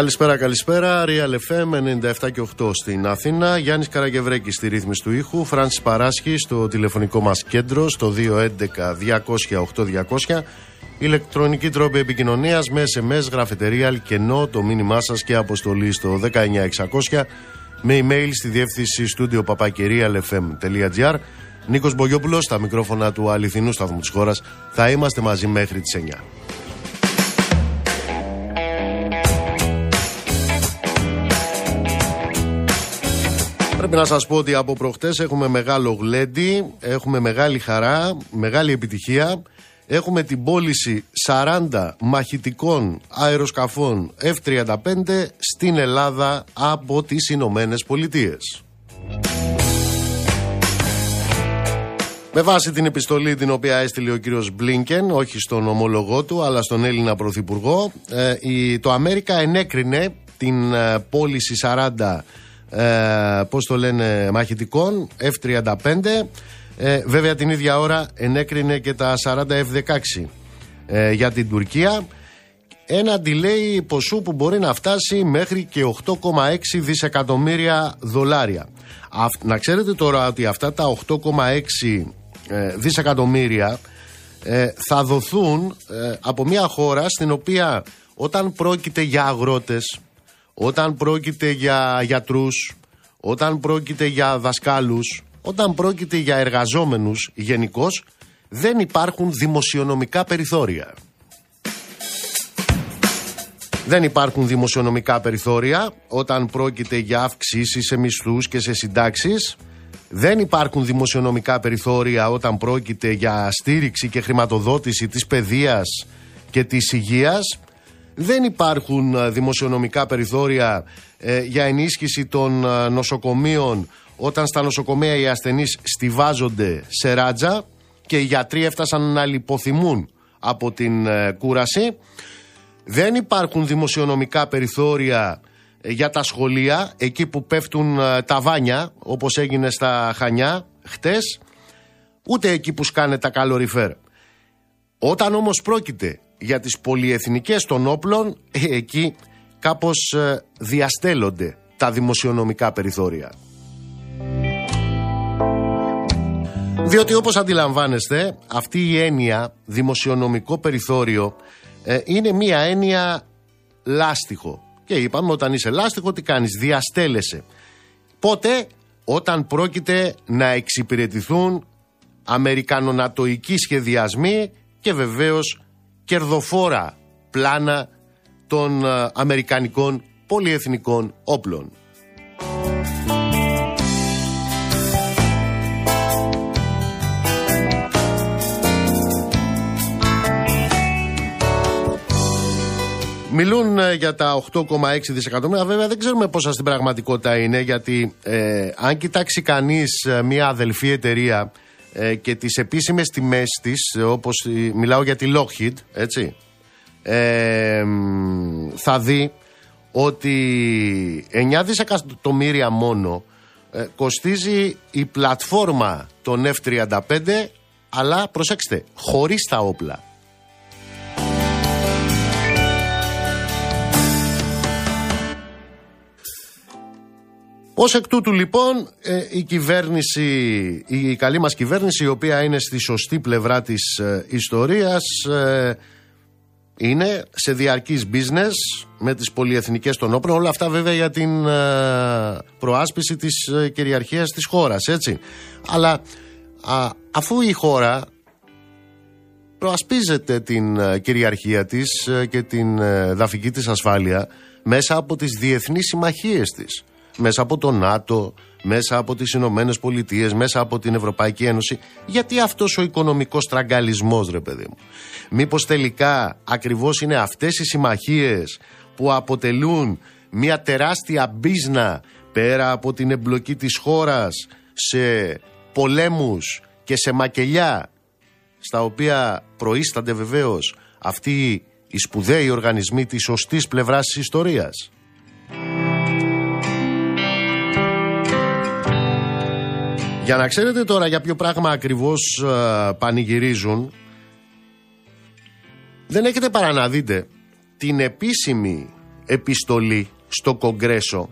Καλησπέρα, καλησπέρα. Real FM 97 και 8 στην Αθήνα. Γιάννης Καραγευρέκης στη ρύθμιση του ήχου. Φράνση Παράσχη στο τηλεφωνικό μας κέντρο στο 211-200-8200. Ηλεκτρονική τρόπη επικοινωνίας με SMS, γραφετερία, κενό, το μήνυμά σας και αποστολή στο 19600 με email στη διεύθυνση στούντιο papakerialfm.gr. Νίκος Μπογιόπουλος στα μικρόφωνα του αληθινού σταθμού της χώρας. Θα είμαστε μαζί μέχρι τις 9. Πρέπει να σας πω ότι από προχτές έχουμε μεγάλο γλέντι, έχουμε μεγάλη χαρά, μεγάλη επιτυχία. Έχουμε την πώληση 40 μαχητικών αεροσκαφών F-35 στην Ελλάδα από τις Ηνωμένες Πολιτείες. Με βάση την επιστολή την οποία έστειλε ο κύριος Μπλίνκεν, όχι στον ομολογό του, αλλά στον Έλληνα Πρωθυπουργό, ε, το Αμέρικα ενέκρινε την ε, πώληση 40 ε, πώς το λένε, μαχητικών F-35. Ε, βέβαια την ίδια ώρα ενέκρινε και τα 40 F-16 ε, για την Τουρκία. Ένα delay ποσού που μπορεί να φτάσει μέχρι και 8,6 δισεκατομμύρια δολάρια. να ξέρετε τώρα ότι αυτά τα 8,6 ε, δισεκατομμύρια ε, θα δοθούν από μια χώρα στην οποία όταν πρόκειται για αγρότες όταν πρόκειται για γιατρούς, όταν πρόκειται για δασκάλους, όταν πρόκειται για εργαζόμενους γενικώς, δεν υπάρχουν δημοσιονομικά περιθώρια. Δεν υπάρχουν δημοσιονομικά περιθώρια όταν πρόκειται για αυξήσεις σε μισθούς και σε συντάξεις. Δεν υπάρχουν δημοσιονομικά περιθώρια όταν πρόκειται για στήριξη και χρηματοδότηση της παιδείας και της υγείας δεν υπάρχουν ε, δημοσιονομικά περιθώρια ε, για ενίσχυση των ε, νοσοκομείων όταν στα νοσοκομεία οι ασθενείς στηβάζονται σε ράτζα και οι γιατροί έφτασαν να λιποθυμούν από την κούραση. Δεν υπάρχουν δημοσιονομικά περιθώρια για τα σχολεία, εκεί που πέφτουν τα βάνια, όπως έγινε στα Χανιά χτες, ούτε εκεί που σκάνε τα καλοριφέρ. Όταν όμως πρόκειται για τις πολυεθνικές των όπλων, ε, εκεί κάπως ε, διαστέλλονται τα δημοσιονομικά περιθώρια. Διότι όπως αντιλαμβάνεστε, αυτή η έννοια δημοσιονομικό περιθώριο ε, είναι μία έννοια λάστιχο. Και είπαμε όταν είσαι λάστιχο τι κάνεις, διαστέλλεσαι. Πότε; Όταν πρόκειται να εξυπηρετηθούν αμερικανονατοικοί σχεδιασμοί και βεβαίως κερδοφόρα πλάνα των ε, αμερικανικών πολυεθνικών όπλων. Μιλούν ε, για τα 8,6 δισεκατομμύρια. Βέβαια δεν ξέρουμε πόσα στην πραγματικότητα είναι, γιατί ε, αν κοιτάξει κανείς μια αδελφή εταιρεία ε, και τις επίσημες τιμές της, όπως μιλάω για τη Lockheed, έτσι, ε, θα δει ότι 9 δισεκατομμύρια μόνο ε, κοστίζει η πλατφόρμα των F-35 αλλά προσέξτε, χωρίς τα όπλα. Ω εκ τούτου λοιπόν ε, η κυβέρνηση, η καλή μας κυβέρνηση η οποία είναι στη σωστή πλευρά της ε, ιστορίας ε, είναι σε διαρκής business με τις πολυεθνικές των όπλων. Όλα αυτά βέβαια για την προάσπιση της κυριαρχίας της χώρας έτσι. Αλλά αφού η χώρα προασπίζεται την κυριαρχία της και την δαφική της ασφάλεια μέσα από τις διεθνείς συμμαχίες της μέσα από το ΝΑΤΟ, μέσα από τις Ηνωμένες Πολιτείες, μέσα από την Ευρωπαϊκή Ένωση. Γιατί αυτός ο οικονομικός τραγκαλισμός ρε παιδί μου. Μήπως τελικά ακριβώς είναι αυτές οι συμμαχίες που αποτελούν μια τεράστια μπίζνα πέρα από την εμπλοκή της χώρας σε πολέμους και σε μακελιά στα οποία προείστανται βεβαίως αυτοί οι σπουδαίοι οργανισμοί της σωστής πλευράς της ιστορίας. Για να ξέρετε τώρα για ποιο πράγμα ακριβώς ε, πανηγυρίζουν δεν έχετε παρά να δείτε την επίσημη επιστολή στο Κογκρέσο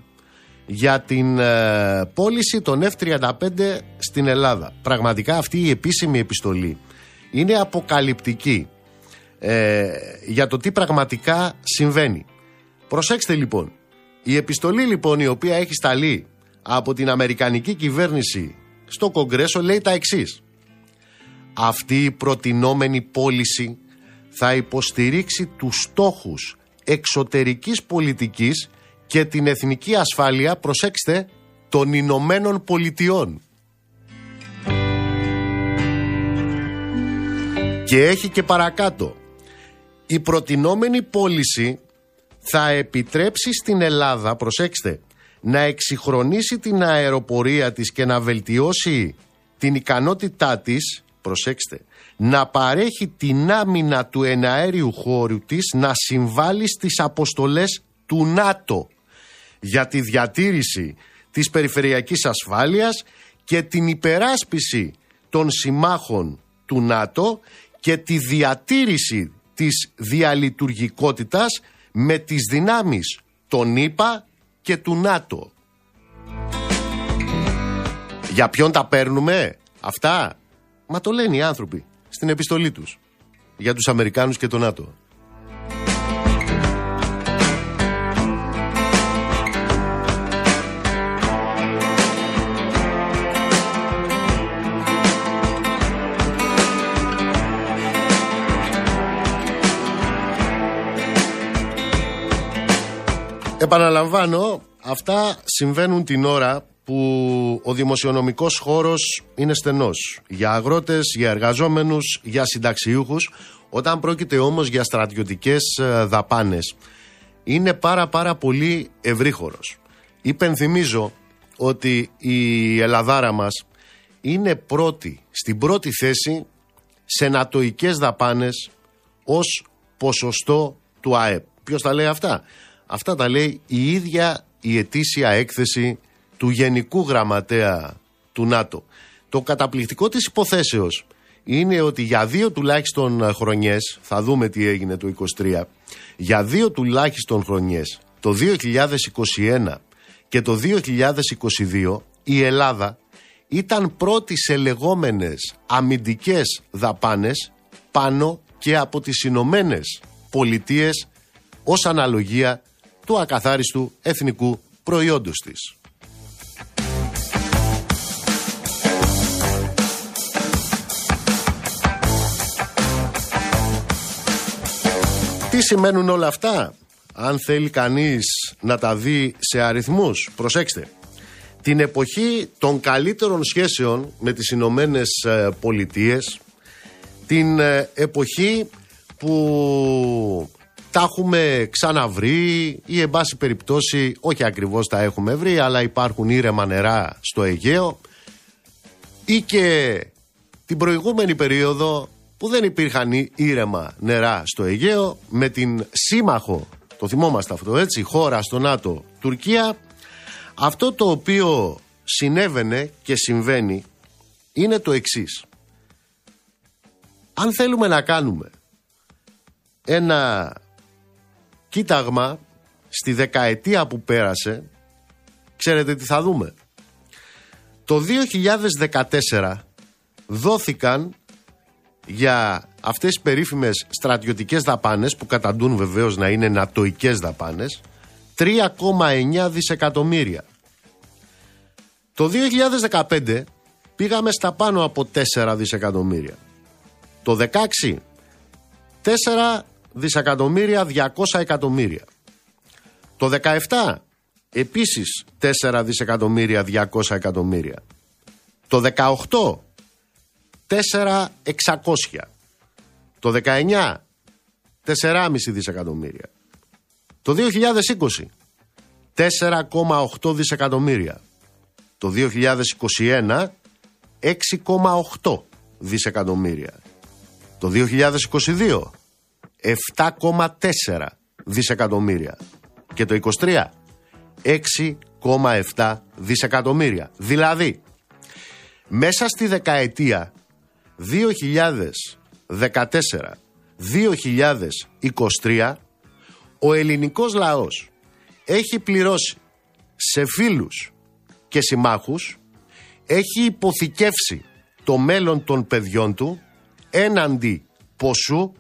για την ε, πώληση των F-35 στην Ελλάδα. Πραγματικά αυτή η επίσημη επιστολή είναι αποκαλυπτική ε, για το τι πραγματικά συμβαίνει. Προσέξτε λοιπόν, η επιστολή λοιπόν η οποία έχει σταλεί από την Αμερικανική κυβέρνηση στο Κογκρέσο λέει τα εξής. Αυτή η προτινόμενη πώληση θα υποστηρίξει τους στόχους εξωτερικής πολιτικής και την εθνική ασφάλεια, προσέξτε, των Ηνωμένων Πολιτειών. Και έχει και παρακάτω. Η προτινόμενη πώληση θα επιτρέψει στην Ελλάδα, προσέξτε, να εξυγχρονίσει την αεροπορία της και να βελτιώσει την ικανότητά της, προσέξτε, να παρέχει την άμυνα του εναέριου χώρου της να συμβάλλει στις αποστολές του ΝΑΤΟ για τη διατήρηση της περιφερειακής ασφάλειας και την υπεράσπιση των συμμάχων του ΝΑΤΟ και τη διατήρηση της διαλειτουργικότητας με τις δυνάμεις των ΗΠΑ και του ΝΑΤΟ. Για ποιον τα παίρνουμε; Αυτά; Μα το λένε οι άνθρωποι στην επιστολή τους. Για τους Αμερικάνους και το ΝΑΤΟ. Επαναλαμβάνω, αυτά συμβαίνουν την ώρα που ο δημοσιονομικός χώρος είναι στενός. Για αγρότες, για εργαζόμενους, για συνταξιούχους. Όταν πρόκειται όμως για στρατιωτικές ε, δαπάνες, είναι πάρα πάρα πολύ ευρύχωρος. Υπενθυμίζω ότι η Ελλαδάρα μας είναι πρώτη, στην πρώτη θέση σε νατοικές δαπάνες ως ποσοστό του ΑΕΠ. Ποιος τα λέει αυτά; Αυτά τα λέει η ίδια η ετήσια έκθεση του Γενικού Γραμματέα του ΝΑΤΟ. Το καταπληκτικό της υποθέσεως είναι ότι για δύο τουλάχιστον χρονιές, θα δούμε τι έγινε το 23, για δύο τουλάχιστον χρονιές, το 2021 και το 2022, η Ελλάδα ήταν πρώτη σε λεγόμενες αμυντικές δαπάνες πάνω και από τις Ηνωμένες Πολιτείες ως αναλογία του ακαθάριστου εθνικού προϊόντος της. Τι σημαίνουν όλα αυτά, αν θέλει κανείς να τα δει σε αριθμούς, προσέξτε. Την εποχή των καλύτερων σχέσεων με τις Ηνωμένες Πολιτείες, την ε, εποχή που τα έχουμε ξαναβρει ή εν πάση περιπτώσει όχι ακριβώς τα έχουμε βρει αλλά υπάρχουν ήρεμα νερά στο Αιγαίο ή και την προηγούμενη περίοδο που δεν υπήρχαν ήρεμα νερά στο Αιγαίο με την σύμμαχο, το θυμόμαστε αυτό έτσι, χώρα στο ΝΑΤΟ Τουρκία αυτό το οποίο συνέβαινε και συμβαίνει είναι το εξής. Αν θέλουμε να κάνουμε ένα κοίταγμα στη δεκαετία που πέρασε, ξέρετε τι θα δούμε. Το 2014 δόθηκαν για αυτές τις περίφημες στρατιωτικές δαπάνες που καταντούν βεβαίως να είναι νατοικές δαπάνες 3,9 δισεκατομμύρια. Το 2015 πήγαμε στα πάνω από 4 δισεκατομμύρια. Το 16 4 δισεκατομμύρια 200 εκατομμύρια. Το 17 επίσης 4 δισεκατομμύρια 200 εκατομμύρια. Το 18 4 600. Το 19 4,5 δισεκατομμύρια. Το 2020 4,8 δισεκατομμύρια. Το 2021 6,8 δισεκατομμύρια. Το 2022 7,4 δισεκατομμύρια. Και το 23 6,7 δισεκατομμύρια. Δηλαδή, μέσα στη δεκαετία 2014-2023 ο ελληνικός λαός έχει πληρώσει σε φίλους και συμμάχους, έχει υποθηκεύσει το μέλλον των παιδιών του έναντι ποσού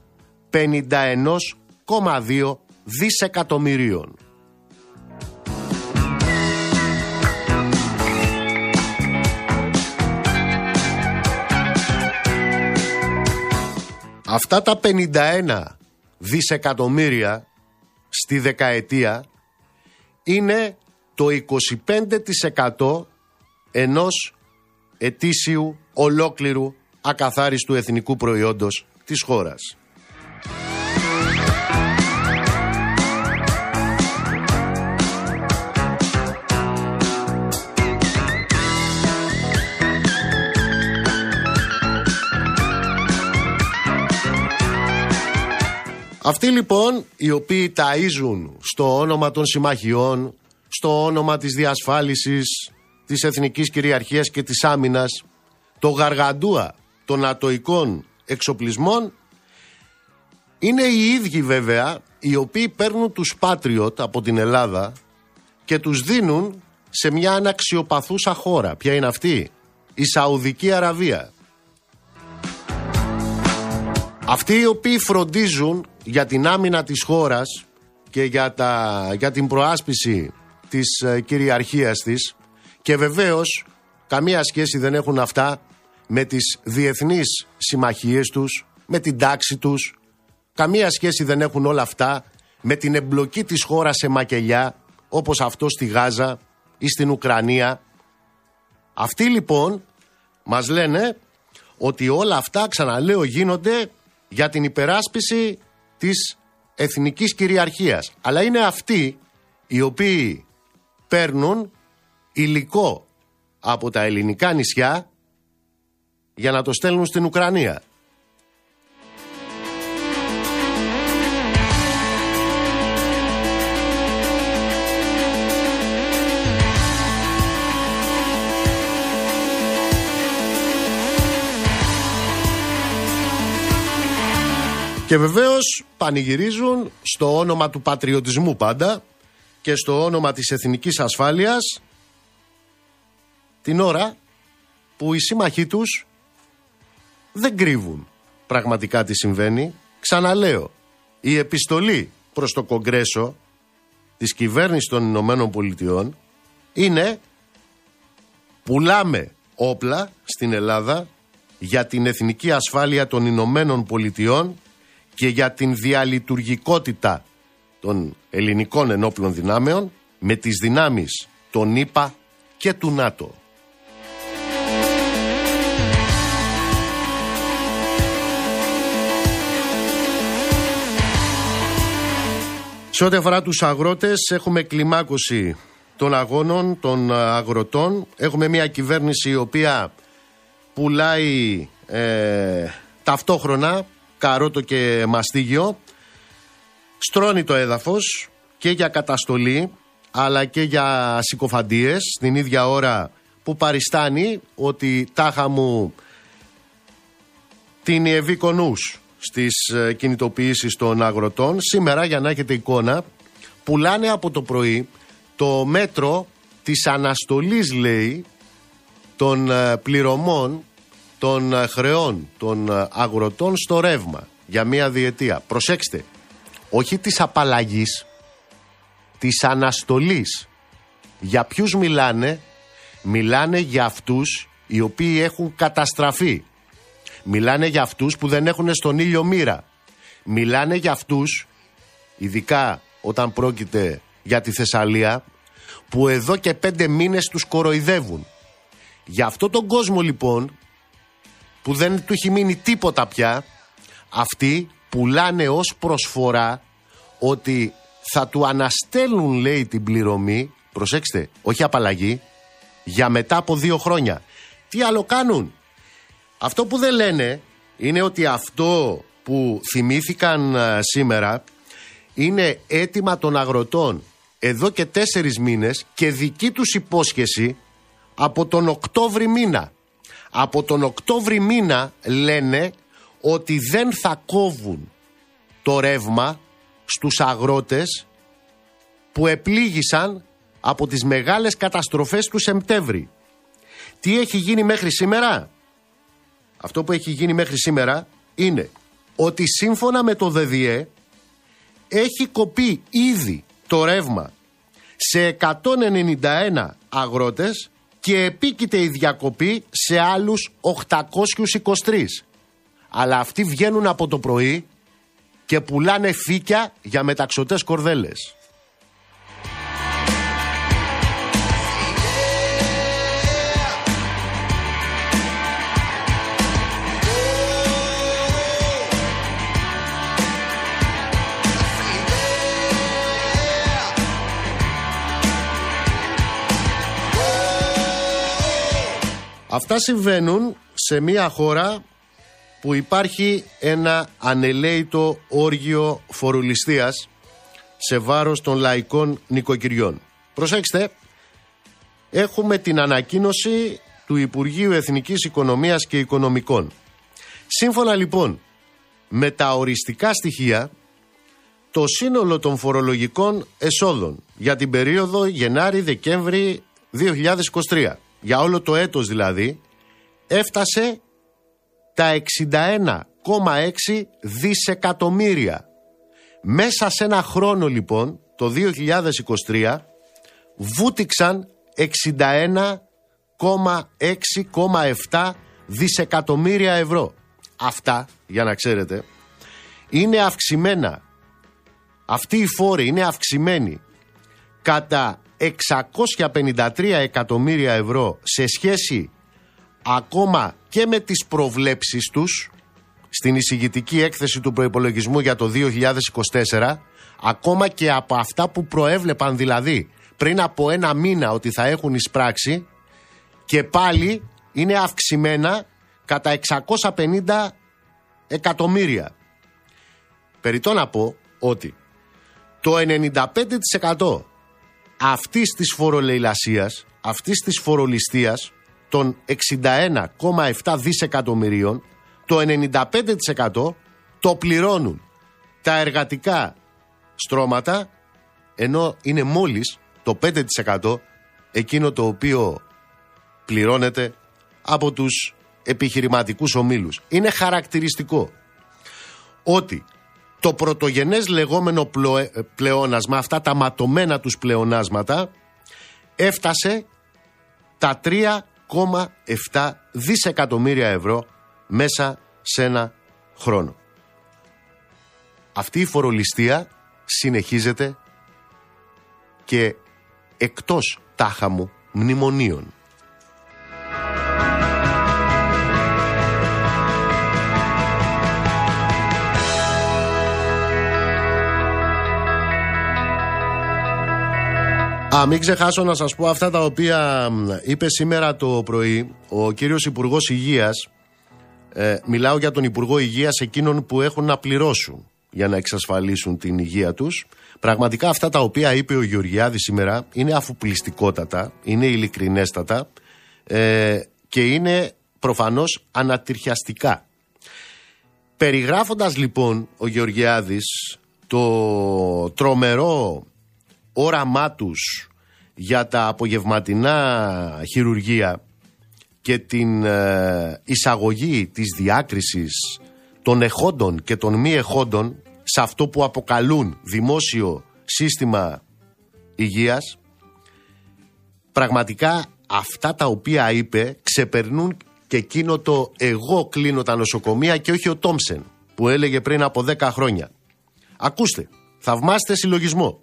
51,2 δισεκατομμυρίων. Αυτά τα 51 δισεκατομμύρια στη δεκαετία είναι το 25% ενός ετήσιου ολόκληρου ακαθάριστου εθνικού προϊόντος της χώρας. Αυτοί λοιπόν οι οποίοι ταΐζουν στο όνομα των συμμαχιών, στο όνομα της διασφάλισης της εθνικής κυριαρχίας και της άμυνας, το γαργαντούα των ατοικών εξοπλισμών, είναι οι ίδιοι βέβαια οι οποίοι παίρνουν τους Patriot από την Ελλάδα και τους δίνουν σε μια αναξιοπαθούσα χώρα. Ποια είναι αυτή; Η Σαουδική Αραβία. Αυτοί οι οποίοι φροντίζουν για την άμυνα της χώρας και για, τα, για την προάσπιση της ε, κυριαρχίας της και βεβαίως καμία σχέση δεν έχουν αυτά με τις διεθνείς συμμαχίες τους, με την τάξη τους, καμία σχέση δεν έχουν όλα αυτά με την εμπλοκή της χώρας σε μακελιά όπως αυτό στη Γάζα ή στην Ουκρανία. Αυτοί λοιπόν μας λένε ότι όλα αυτά ξαναλέω γίνονται για την υπεράσπιση της εθνικής κυριαρχίας. Αλλά είναι αυτοί οι οποίοι παίρνουν υλικό από τα ελληνικά νησιά για να το στέλνουν στην Ουκρανία. Και βεβαίως πανηγυρίζουν στο όνομα του πατριωτισμού πάντα και στο όνομα της εθνικής ασφάλειας την ώρα που οι σύμμαχοί τους δεν κρύβουν πραγματικά τι συμβαίνει. Ξαναλέω, η επιστολή προς το Κογκρέσο της κυβέρνησης των Ηνωμένων Πολιτειών είναι πουλάμε όπλα στην Ελλάδα για την εθνική ασφάλεια των Ηνωμένων Πολιτειών και για την διαλειτουργικότητα των ελληνικών ενόπλων δυνάμεων με τις δυνάμεις των ΗΠΑ και του ΝΑΤΟ. Σε ό,τι αφορά τους αγρότες έχουμε κλιμάκωση των αγώνων, των αγροτών. Έχουμε μια κυβέρνηση η οποία πουλάει ε, ταυτόχρονα καρότο και μαστίγιο. Στρώνει το έδαφος και για καταστολή αλλά και για συκοφαντίες την ίδια ώρα που παριστάνει ότι τάχα μου την ευήκονους στις ε, κινητοποιήσεις των αγροτών. Σήμερα για να έχετε εικόνα πουλάνε από το πρωί το μέτρο της αναστολής λέει των ε, πληρωμών των ε, χρεών των ε, αγροτών στο ρεύμα για μία διετία. Προσέξτε, όχι της απαλλαγής, της αναστολής. Για ποιους μιλάνε, μιλάνε για αυτούς οι οποίοι έχουν καταστραφεί. Μιλάνε για αυτούς που δεν έχουν στον ήλιο μοίρα. Μιλάνε για αυτούς, ειδικά όταν πρόκειται για τη Θεσσαλία, που εδώ και πέντε μήνες τους κοροϊδεύουν. Για αυτό τον κόσμο λοιπόν που δεν του έχει μείνει τίποτα πια, αυτοί πουλάνε ως προσφορά ότι θα του αναστέλουν λέει την πληρωμή, προσέξτε, όχι απαλλαγή, για μετά από δύο χρόνια. Τι άλλο κάνουν; Αυτό που δεν λένε είναι ότι αυτό που θυμήθηκαν σήμερα είναι έτοιμα των αγροτών εδώ και τέσσερις μήνες και δική τους υπόσχεση από τον Οκτώβρη μήνα. Από τον Οκτώβρη μήνα λένε ότι δεν θα κόβουν το ρεύμα στους αγρότες που επλήγησαν από τις μεγάλες καταστροφές του Σεπτέμβρη. Τι έχει γίνει μέχρι σήμερα; Αυτό που έχει γίνει μέχρι σήμερα είναι ότι σύμφωνα με το ΔΔΕ έχει κοπεί ήδη το ρεύμα σε 191 αγρότες και επίκειται η διακοπή σε άλλους 823. Αλλά αυτοί βγαίνουν από το πρωί και πουλάνε φύκια για μεταξωτές κορδέλες. Αυτά συμβαίνουν σε μια χώρα που υπάρχει ένα ανελαίητο όργιο φορολιστίας σε βάρος των λαϊκών νοικοκυριών. Προσέξτε, έχουμε την ανακοίνωση του Υπουργείου Εθνικής Οικονομίας και Οικονομικών. Σύμφωνα λοιπόν με τα οριστικά στοιχεία, το σύνολο των φορολογικών εσόδων για την περίοδο Γενάρη-Δεκέμβρη 2023 για όλο το έτος δηλαδή, έφτασε τα 61,6 δισεκατομμύρια. Μέσα σε ένα χρόνο λοιπόν, το 2023, βούτυξαν 61,6,7 δισεκατομμύρια ευρώ. Αυτά, για να ξέρετε, είναι αυξημένα. Αυτοί οι φόροι είναι αυξημένοι κατά 653 εκατομμύρια ευρώ σε σχέση ακόμα και με τις προβλέψεις τους στην εισηγητική έκθεση του προϋπολογισμού για το 2024 ακόμα και από αυτά που προέβλεπαν δηλαδή πριν από ένα μήνα ότι θα έχουν εισπράξει και πάλι είναι αυξημένα κατά 650 εκατομμύρια. Περιτώ να πω ότι το 95% αυτής της φορολεηλασίας, αυτής της φορολιστίας των 61,7 δισεκατομμυρίων, το 95% το πληρώνουν τα εργατικά στρώματα, ενώ είναι μόλις το 5% εκείνο το οποίο πληρώνεται από τους επιχειρηματικούς ομίλους. Είναι χαρακτηριστικό ότι το πρωτογενές λεγόμενο ε, πλεόνασμα, αυτά τα ματωμένα τους πλεονάσματα, έφτασε τα 3,7 δισεκατομμύρια ευρώ μέσα σε ένα χρόνο. Αυτή η φορολιστία συνεχίζεται και εκτός τάχα μου μνημονίων. Α, μην ξεχάσω να σας πω αυτά τα οποία είπε σήμερα το πρωί ο κύριος Υπουργός Υγείας. Ε, μιλάω για τον Υπουργό Υγείας εκείνων που έχουν να πληρώσουν για να εξασφαλίσουν την υγεία τους. Πραγματικά αυτά τα οποία είπε ο Γεωργιάδης σήμερα είναι αφουπλιστικότατα, είναι ειλικρινέστατα ε, και είναι προφανώς ανατριχιαστικά. Περιγράφοντας λοιπόν ο Γεωργιάδης το τρομερό όραμά τους για τα απογευματινά χειρουργία και την ε, εισαγωγή της διάκρισης των εχόντων και των μη εχόντων σε αυτό που αποκαλούν δημόσιο σύστημα υγείας πραγματικά αυτά τα οποία είπε ξεπερνούν και εκείνο το εγώ κλείνω τα νοσοκομεία και όχι ο Τόμσεν που έλεγε πριν από 10 χρόνια. Ακούστε, θαυμάστε συλλογισμό.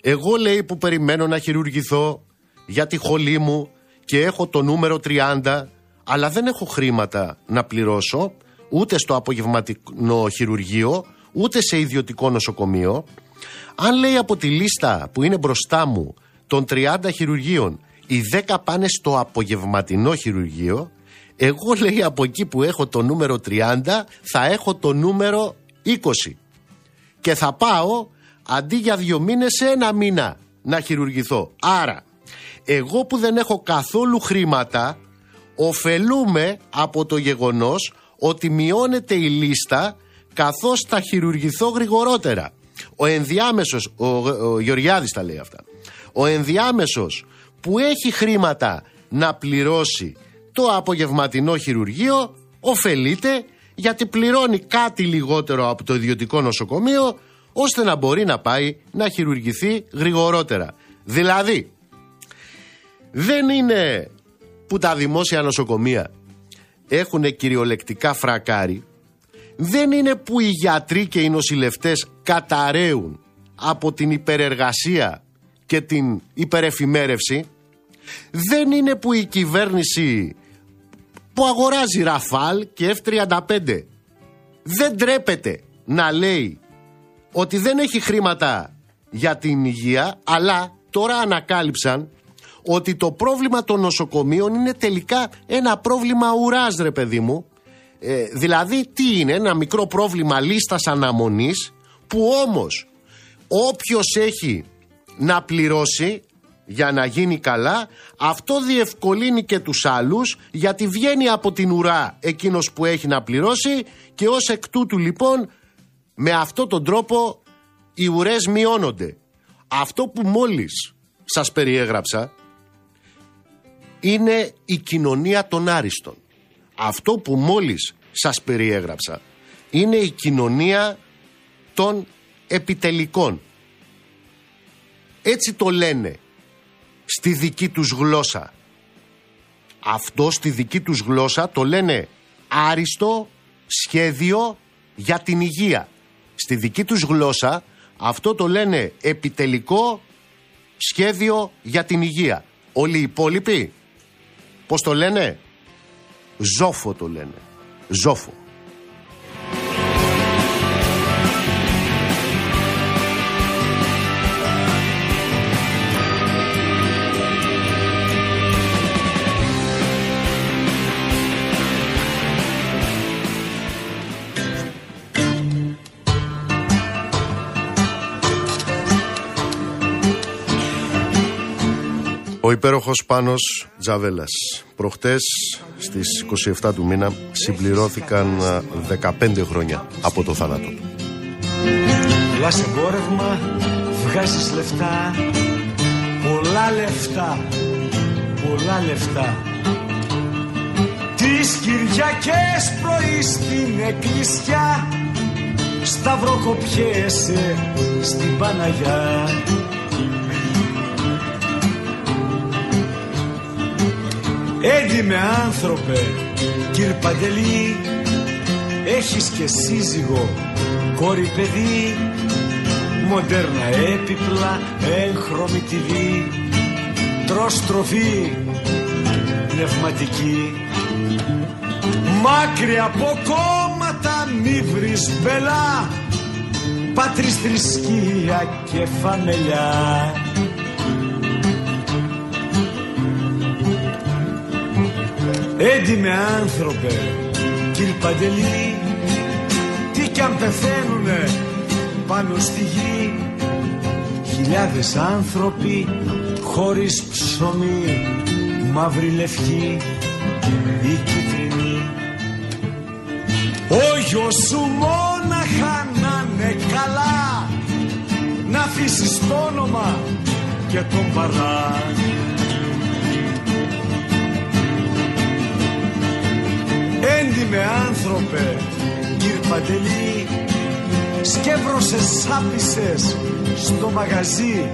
Εγώ λέει που περιμένω να χειρουργηθώ για τη χολή μου και έχω το νούμερο 30, αλλά δεν έχω χρήματα να πληρώσω ούτε στο απογευματικό χειρουργείο, ούτε σε ιδιωτικό νοσοκομείο. Αν λέει από τη λίστα που είναι μπροστά μου των 30 χειρουργείων, οι 10 πάνε στο απογευματινό χειρουργείο, εγώ λέει από εκεί που έχω το νούμερο 30 θα έχω το νούμερο 20. Και θα πάω αντί για δύο μήνες σε ένα μήνα να χειρουργηθώ. Άρα, εγώ που δεν έχω καθόλου χρήματα, ωφελούμε από το γεγονός ότι μειώνεται η λίστα καθώς θα χειρουργηθώ γρηγορότερα. Ο ενδιάμεσος, ο, ο Γεωργιάδης τα λέει αυτά, ο ενδιάμεσος που έχει χρήματα να πληρώσει το απογευματινό χειρουργείο ωφελείται γιατί πληρώνει κάτι λιγότερο από το ιδιωτικό νοσοκομείο ώστε να μπορεί να πάει να χειρουργηθεί γρηγορότερα. Δηλαδή, δεν είναι που τα δημόσια νοσοκομεία έχουν κυριολεκτικά φρακάρει, δεν είναι που οι γιατροί και οι νοσηλευτές καταραίουν από την υπερεργασία και την υπερεφημέρευση, δεν είναι που η κυβέρνηση που αγοράζει Ραφάλ και F-35 δεν τρέπεται να λέει ότι δεν έχει χρήματα για την υγεία, αλλά τώρα ανακάλυψαν ότι το πρόβλημα των νοσοκομείων είναι τελικά ένα πρόβλημα ουράς ρε παιδί μου. Ε, δηλαδή τι είναι, ένα μικρό πρόβλημα λίστας αναμονής που όμως όποιος έχει να πληρώσει για να γίνει καλά, αυτό διευκολύνει και τους άλλους γιατί βγαίνει από την ουρά εκείνος που έχει να πληρώσει και ως εκ τούτου λοιπόν με αυτό τον τρόπο οι ουρές μειώνονται. Αυτό που μόλις σας περιέγραψα είναι η κοινωνία των άριστων. Αυτό που μόλις σας περιέγραψα είναι η κοινωνία των επιτελικών. Έτσι το λένε στη δική τους γλώσσα. Αυτό στη δική τους γλώσσα το λένε άριστο σχέδιο για την υγεία. Στη δική τους γλώσσα αυτό το λένε επιτελικό σχέδιο για την υγεία. Όλοι οι υπόλοιποι Πώς το λένε; Ζόφο το λένε. Ζόφο. Ο υπέροχος Πάνος Τζαβέλας. Προχτές στις 27 του μήνα συμπληρώθηκαν 15 χρόνια από το θάνατο του. Λάς εμπόρευμα, βγάζεις λεφτά, πολλά λεφτά, πολλά λεφτά. Τις Κυριακές πρωί στην εκκλησιά σταυροκοπιέσαι στην Παναγιά Έντιμε άνθρωπε, κύρ Παντελή, έχεις και σύζυγο, κόρη παιδί, μοντέρνα έπιπλα, έγχρωμη TV, τρως τροφή, πνευματική. Μάκρυ από κόμματα μη βρεις μπελά, πατρίς θρησκεία και φαμελιά. Έντιμε άνθρωπε, κύριε Παντελή, τι κι αν πεθαίνουνε πάνω στη γη. Χιλιάδες άνθρωποι χωρίς ψωμί, μαύρη λευκή ή κίτρινη. Ο γιος σου μόναχα να είναι καλά να αφήσεις το όνομα και τον παρά Έντιμε άνθρωπε, κύρ Παντελή, σκεύρωσες σάπισες στο μαγαζί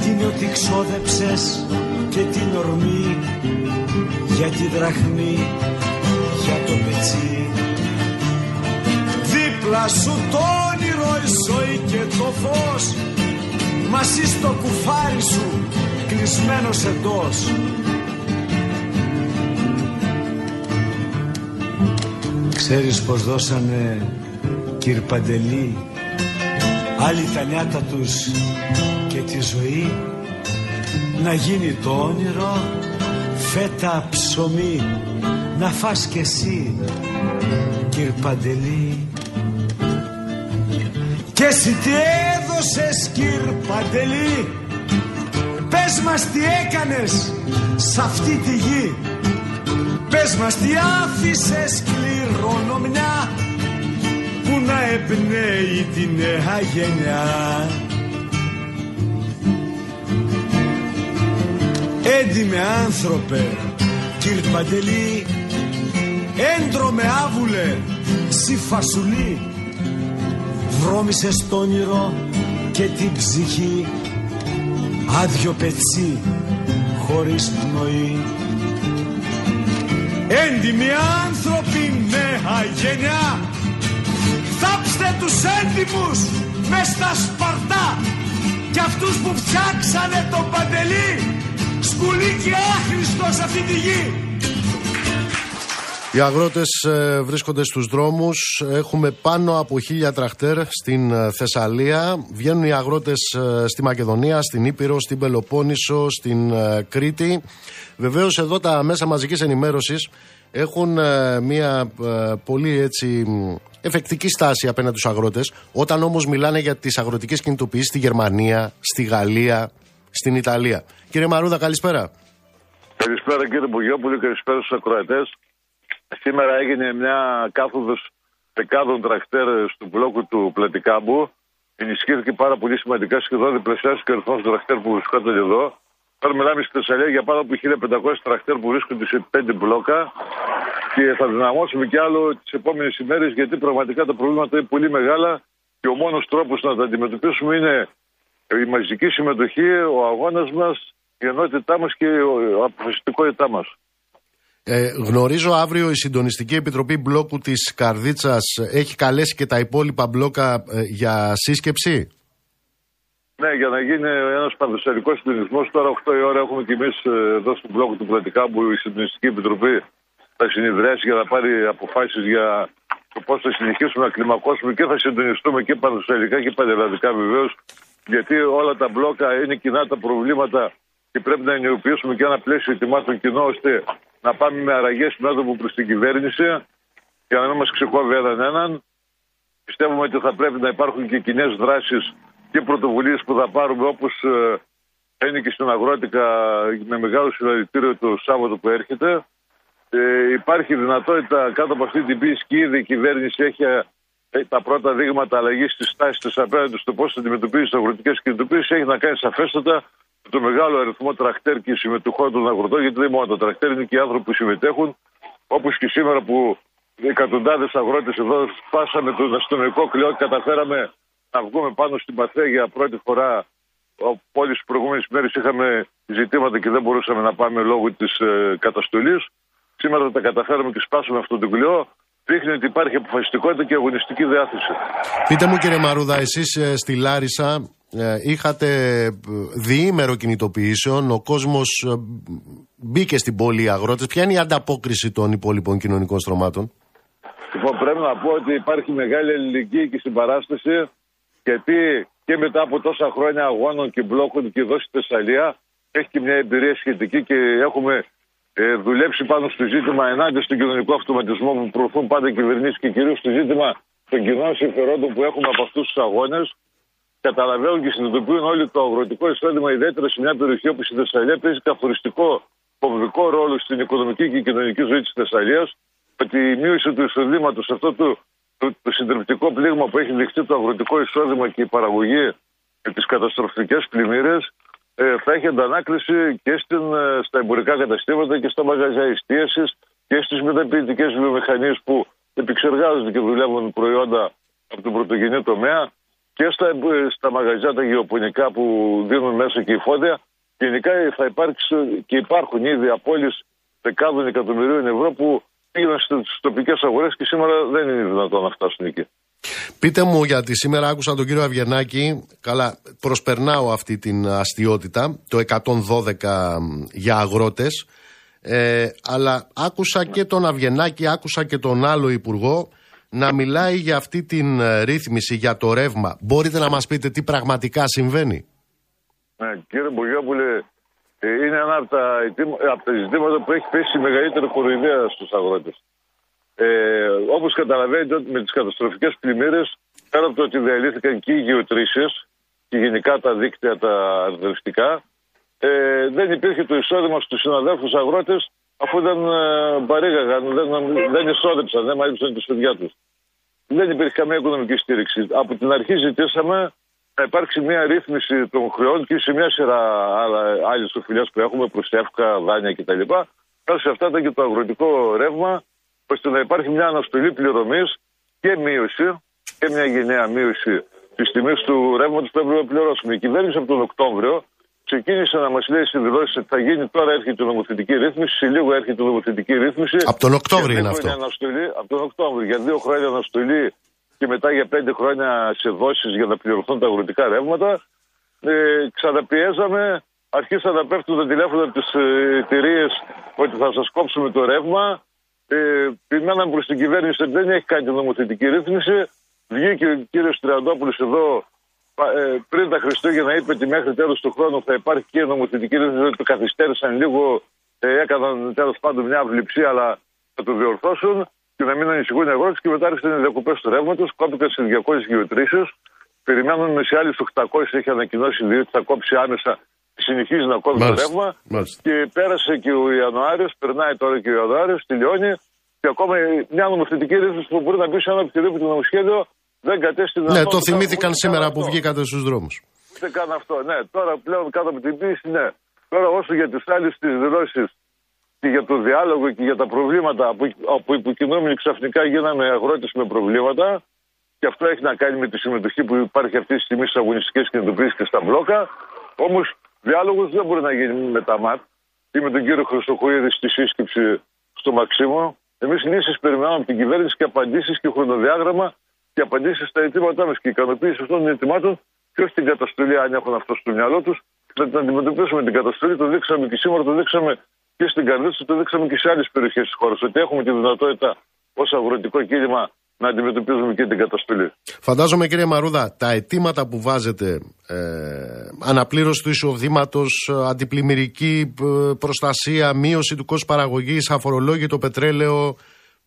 την ότι ξόδεψες και την ορμή για τη δραχμή, για το πετσί. Δίπλα σου το όνειρο, η ζωή και το φως μαζί στο κουφάρι σου κλεισμένος εντός Ξέρεις πως δώσανε κύρ Παντελή; Άλλοι τα νιάτα τους και τη ζωή. Να γίνει το όνειρο φέτα ψωμί. Να φας κι εσύ κύρ Παντελή. Και εσύ τι έδωσες κύρ Παντελή; Πες μας τι έκανες σ' αυτή τη γη. Πες μας τι άφησες κληρονομιά που να εμπνέει τη νέα γενιά Έντιμε άνθρωπε, κύριε Παντελή, έντρομε άβουλε, σι φασουλή, βρώμησες στο όνειρο και την ψυχή, άδειο πετσί, χωρίς πνοή. Έντιμοι άνθρωποι, νέα γενιά, θάψτε τους έντιμους μες στα σπαρτά και αυτούς που φτιάξανε το παντελή σκουλί και άχρηστος αυτή τη γη. Οι αγρότες ε, βρίσκονται στους δρόμους. Έχουμε πάνω από χίλια τραχτέρ στην ε, Θεσσαλία. Βγαίνουν οι αγρότες ε, στη Μακεδονία, στην Ήπειρο, στην Πελοπόννησο, στην Κρήτη. Βεβαίως εδώ τα μέσα μαζικής ενημέρωσης έχουν μια πολύ έτσι εφεκτική στάση απέναντι στους αγρότες. Όταν όμως μιλάνε για τις αγροτικές κινητοποιήσεις στη Γερμανία, στη Γαλλία, στην Ιταλία. Κύριε Μαρούδα, καλησπέρα. Καλησπέρα κύριε Μπουγιόπουλο, καλησπέρα στους ακροατές. Σήμερα έγινε μια κάθοδος δεκάδων τρακτέρ του μπλόκου του Πλατικάμπου. Ενισχύθηκε πάρα πολύ σημαντικά, σχεδόν διπλασιάστηκε ο αριθμό των τρακτέρ που βρισκόταν εδώ. Τώρα μιλάμε στη Θεσσαλία για πάνω από 1500 τρακτέρ που βρίσκονται σε πέντε μπλόκα και θα δυναμώσουμε κι άλλο τις επόμενες ημέρες γιατί πραγματικά τα προβλήματα είναι πολύ μεγάλα και ο μόνος τρόπος να τα αντιμετωπίσουμε είναι η μαζική συμμετοχή, ο αγώνας μας, η ενότητά μας και η αποφασιστικότητά μας. Ε, γνωρίζω αύριο η Συντονιστική Επιτροπή Μπλόκου της Καρδίτσας έχει καλέσει και τα υπόλοιπα μπλόκα ε, για σύσκεψη; Ναι, για να γίνει ένας παντοσιαλικό συντονισμός. Τώρα 8 η ώρα έχουμε και εμεί ε, εδώ στον μπλόκο του Πλατικάμπου η Συντονιστική Επιτροπή θα συνειδρέσει για να πάρει αποφάσεις για το πώς θα συνεχίσουμε να κλιμακώσουμε και θα συντονιστούμε και παντοσιαλικά και πανελλαδικά βεβαίως γιατί όλα τα μπλόκα είναι κοινά τα προβλήματα και πρέπει να ενεργοποιήσουμε και ένα πλαίσιο ετοιμάτων κοινό ώστε να πάμε με αραγές μέτωπο προς την κυβέρνηση για να μην μα ξεκόβει έναν έναν. Πιστεύουμε ότι θα πρέπει να υπάρχουν και κοινές δράσεις και πρωτοβουλίες που θα πάρουμε όπως ε, είναι και στην Αγρότικα με μεγάλο συλλαλητήριο το Σάββατο που έρχεται. Ε, υπάρχει δυνατότητα κάτω από αυτή την πίεση και ήδη η κυβέρνηση έχει ε, τα πρώτα δείγματα αλλαγής της τάσης της απέναντι στο πώς θα αντιμετωπίζεις τις αγροτικές κινητοποιήσει έχει να κάνει σαφέστατα με το μεγάλο αριθμό τρακτέρ και συμμετοχών των αγροτών, γιατί δεν μόνο τα τρακτέρ είναι και οι άνθρωποι που συμμετέχουν, όπως και σήμερα που εκατοντάδες αγρότες εδώ σπάσαμε τον αστυνομικό κλειό και καταφέραμε να βγούμε πάνω στην Παθέ για πρώτη φορά. Όλε τι προηγούμενες μέρες είχαμε ζητήματα και δεν μπορούσαμε να πάμε λόγω της ε, καταστολής. Σήμερα τα καταφέραμε και σπάσαμε αυτό το κλειό δείχνει ότι υπάρχει αποφασιστικότητα και αγωνιστική διάθεση. Πείτε μου κύριε Μαρούδα, εσείς ε, στη Λάρισα ε, είχατε ε, διήμερο κινητοποιήσεων, ο κόσμος μπήκε στην πόλη οι αγρότες. Ποια είναι η ανταπόκριση των υπόλοιπων κοινωνικών στρωμάτων; Λοιπόν, πρέπει να πω ότι υπάρχει μεγάλη ελληνική και συμπαράσταση γιατί και μετά από τόσα χρόνια αγώνων και μπλόκων και εδώ στη Θεσσαλία έχει και μια εμπειρία σχετική και έχουμε ε, δουλέψει πάνω στο ζήτημα ενάντια στον κοινωνικό αυτοματισμό που προωθούν πάντα οι κυβερνήσεις και κυρίως στο ζήτημα των κοινών συμφερόντων που έχουμε από αυτούς τους αγώνες. Καταλαβαίνουν και συνειδητοποιούν όλοι το αγροτικό εισόδημα, ιδιαίτερα σε μια περιοχή όπω η Θεσσαλία, παίζει καθοριστικό κομβικό ρόλο στην οικονομική και κοινωνική ζωή της Θεσσαλίας. Ότι η μείωση του εισοδήματος, αυτό το, το, το συντριπτικό πλήγμα που έχει δεχτεί το αγροτικό εισόδημα και η παραγωγή με τις καταστροφικές πλημμύρες, ε, θα έχει αντανάκληση και στην, ε, στα εμπορικά καταστήματα και στα μαγαζιά εστίασης και στις μεταποιητικές βιομηχανίες που επεξεργάζονται και δουλεύουν προϊόντα από τον πρωτογενή τομέα και στα, ε, στα μαγαζιά τα γεωπονικά που δίνουν μέσα και υφόδια. Γενικά θα υπάρξει και υπάρχουν ήδη απόλυσει δεκάδων εκατομμυρίων ευρώ που πήγαν στις τοπικές αγορές και σήμερα δεν είναι δυνατόν να φτάσουν εκεί. Πείτε μου γιατί σήμερα άκουσα τον κύριο Αβγενάκη, καλά προσπερνάω αυτή την αστείωτητα, το 112 για αγρότες, ε, αλλά άκουσα και τον Αβγενάκη, άκουσα και τον άλλο υπουργό να μιλάει για αυτή την ε, ρύθμιση, για το ρεύμα. Μπορείτε να μας πείτε τι πραγματικά συμβαίνει; Ναι, κύριε Μπογιόπουλε, ε, είναι ένα από τα, από τα ζητήματα που έχει πέσει μεγαλύτερη κοροϊδέα στους αγρότες. Ε, Όπως καταλαβαίνετε, με τις καταστροφικές πλημμύρες, πέρα από το ότι διαλύθηκαν και οι γεωτρήσεις και γενικά τα δίκτυα τα αρδευτικά, ε, δεν υπήρχε το εισόδημα στους συναδέλφους αγρότες αφού δεν ε, παρήγαγαν, δεν, δεν εισόδεψαν, δεν μάλισαν τη παιδιά τους. δεν υπήρχε καμία οικονομική στήριξη. Από την αρχή ζητήσαμε να υπάρξει μια ρύθμιση των χρεών και σε μια σειρά άλλες οφειλές που έχουμε προ εύκα, δάνεια κτλ. Κάτω σε αυτά ήταν και το αγροτικό ρεύμα, ώστε να υπάρχει μια αναστολή πληρωμής και μείωση και μια γενναία μείωση της τιμής του ρεύματος που έπρεπε να πληρώσουμε. Η κυβέρνηση από τον Οκτώβριο ξεκίνησε να μας λέει στι δηλώσει ότι θα γίνει τώρα έρχεται η νομοθετική ρύθμιση, σε λίγο έρχεται η νομοθετική ρύθμιση. Από τον Οκτώβριο είναι αυτό. Αναστολή, από τον Οκτώβριο. Για δύο χρόνια αναστολή και μετά για πέντε χρόνια σε δόσεις για να πληρωθούν τα αγροτικά ρεύματα. Ε, ξαναπιέζαμε, αρχίσαν να πέφτουν τα τηλέφωνα από τις ε, εταιρείες ότι θα σας κόψουμε το ρεύμα. Ε, Πημέναμε προς την κυβέρνηση ότι δεν έχει κάνει την νομοθετική ρύθμιση. Βγήκε ο κύριος Τριαντόπουλος εδώ ε, πριν τα Χριστούγεννα είπε ότι μέχρι τέλος του χρόνου θα υπάρχει και νομοθετική ρύθμιση. Το καθυστέρησαν λίγο, ε, έκαναν τέλος πάντων μια αυληψία, αλλά θα το διορθώσουν και να μην ανησυχούν οι αγρότες. Και μετά άρχισαν οι διακοπές του ρεύματος, κόπηκαν σε 200 γεωτρήσεις. Περιμένουν σε άλλε 800, έχει ανακοινώσει ότι θα κόψει άμεσα συνεχίζει να κόβει το ρεύμα. Και πέρασε και ο Ιανουάριος, περνάει τώρα και ο Ιανουάριος, τελειώνει. Και ακόμα μια νομοθετική ρύθμιση που μπορεί να μπει σε ένα οποιοδήποτε νομοσχέδιο δεν κατέστη Ναι, το θυμήθηκαν σήμερα που βγήκατε στους δρόμους. Ούτε καν αυτό. Ναι, τώρα πλέον κάτω από την πίεση, ναι. Τώρα όσο για τις άλλες τις δηλώσεις και για το διάλογο και για τα προβλήματα από υποκινούμενοι ξαφνικά γίναμε αγρότες με προβλήματα. Και αυτό έχει να κάνει με τη συμμετοχή που υπάρχει αυτή τη στιγμή στις αγωνιστικές κινητοποιήσει και στα μπλόκα. Όμως διάλογος δεν μπορεί να γίνει με τα ΜΑΤ ή με τον κύριο Χρυστοχοίδη στη σύσκεψη στο Μαξίμο. Εμείς λύσει περιμένουμε από την κυβέρνηση και απαντήσεις και χρονοδιάγραμμα και απαντήσεις στα αιτήματά μας και ικανοποίηση αυτών των αιτημάτων και όχι την καταστολή, αν έχουν αυτό στο μυαλό τους, να την αντιμετωπίσουμε την καταστολή. Το δείξαμε και σήμερα, το δείξαμε και στην Καρδίτσα, το δείξαμε και σε άλλες περιοχές της χώρας. Ότι έχουμε τη δυνατότητα ως αγροτικό κίνημα να αντιμετωπίζουμε και την καταστολή. Φαντάζομαι κύριε Μαρούδα, τα αιτήματα που βάζετε, ε, αναπλήρωση του εισοδήματος, αντιπλημμυρική ε, προστασία, μείωση του κόστους παραγωγής, αφορολόγητο πετρέλαιο,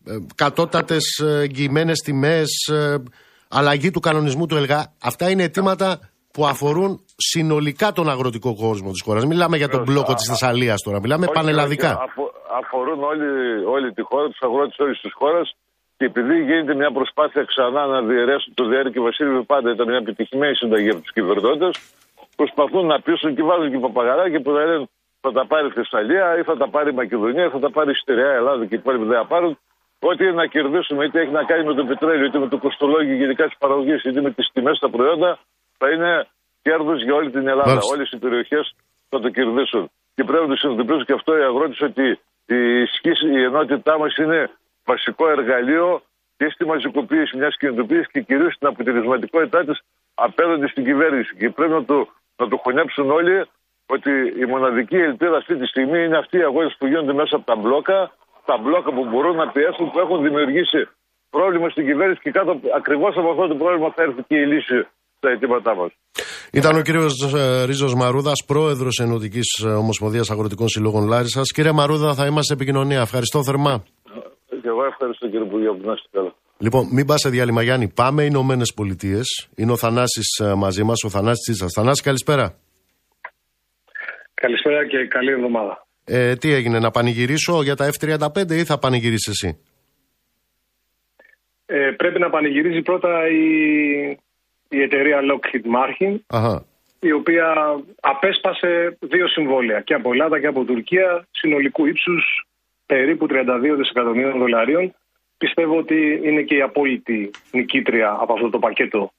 ε, κατώτατες εγγυημένες τιμές, ε, αλλαγή του κανονισμού του ΕΛΓΑ. Αυτά είναι αιτήματα που αφορούν συνολικά τον αγροτικό κόσμο της χώρας. Μιλάμε για τον μπλόκο της Θεσσαλίας τώρα, μιλάμε όχι, πανελλαδικά. αφορούν όλη, όλη τη χώρα, τους αγρότες όλης της χώρας. Και επειδή γίνεται μια προσπάθεια ξανά να διαιρέσουν το Διέρη και Βασίλειο, πάντα ήταν μια επιτυχημένη συνταγή από τους κυβερνώντες, προσπαθούν να πείσουν και βάζουν και παπαγαράκια που θα λένε θα τα πάρει η Θεσσαλία ή θα τα πάρει η Μακεδονία, ή θα τα πάρει η Στερεά Ελλάδα και οι υπόλοιποι δεν θα πάρουν. Ό,τι είναι να κερδίσουμε, είτε έχει να κάνει με το πετρέλαιο, είτε με το κοστολόγιο γενικά τη παραγωγή, είτε με τις τιμές στα προϊόντα, θα είναι κέρδος για όλη την Ελλάδα. Όλες οι περιοχές θα το κερδίσουν. Και πρέπει να το συνειδητοποιήσουν και αυτό οι αγρότε ότι η, σκήση, η ενότητά μας είναι βασικό εργαλείο και στη μαζικοποίηση μιας κινητοποίησης και κυρίως στην αποτελεσματικότητά της απέναντι στην κυβέρνηση. Και πρέπει να το, να το χωνέψουν όλοι ότι η μοναδική ελπίδα αυτή τη στιγμή είναι αυτοί οι αγώνες που γίνονται μέσα από τα μπλόκα τα μπλόκα που μπορούν να πιέσουν που έχουν δημιουργήσει πρόβλημα στην κυβέρνηση και κάτω ακριβώς από αυτό το πρόβλημα θα έρθει και η λύση στα αιτήματά μας. Ήταν ο κύριος ε, Ρίζος Μαρούδας, πρόεδρος Ενωτικής ε, Ομοσπονδίας Αγροτικών Συλλόγων Λάρισας. Κύριε Μαρούδα, θα είμαστε επικοινωνία. Ευχαριστώ θερμά. Και εγώ ευχαριστώ κύριε Υπουργέ που να είστε καλά. Λοιπόν, μην πας σε διάλειμμα, Γιάννη. Πάμε Ηνωμένες Πολιτείες. Είναι ο Θανάσης ε, μαζί μας, ο Θανάσης Τσίτσα. Θανάση, καλησπέρα. Καλησπέρα και καλή εβδομάδα. Ε, τι έγινε, να πανηγυρίσω για τα F-35 ή θα πανηγυρίσεις εσύ; Ε, πρέπει να πανηγυρίζει πρώτα η, η εταιρεία Lockheed Martin, η οποία απέσπασε δύο συμβόλαια και από Ελλάδα και από Τουρκία συνολικού ύψους περίπου 32 δισεκατομμύρων δολαρίων. Πιστεύω ότι είναι και η απόλυτη νικήτρια από αυτό το πακέτο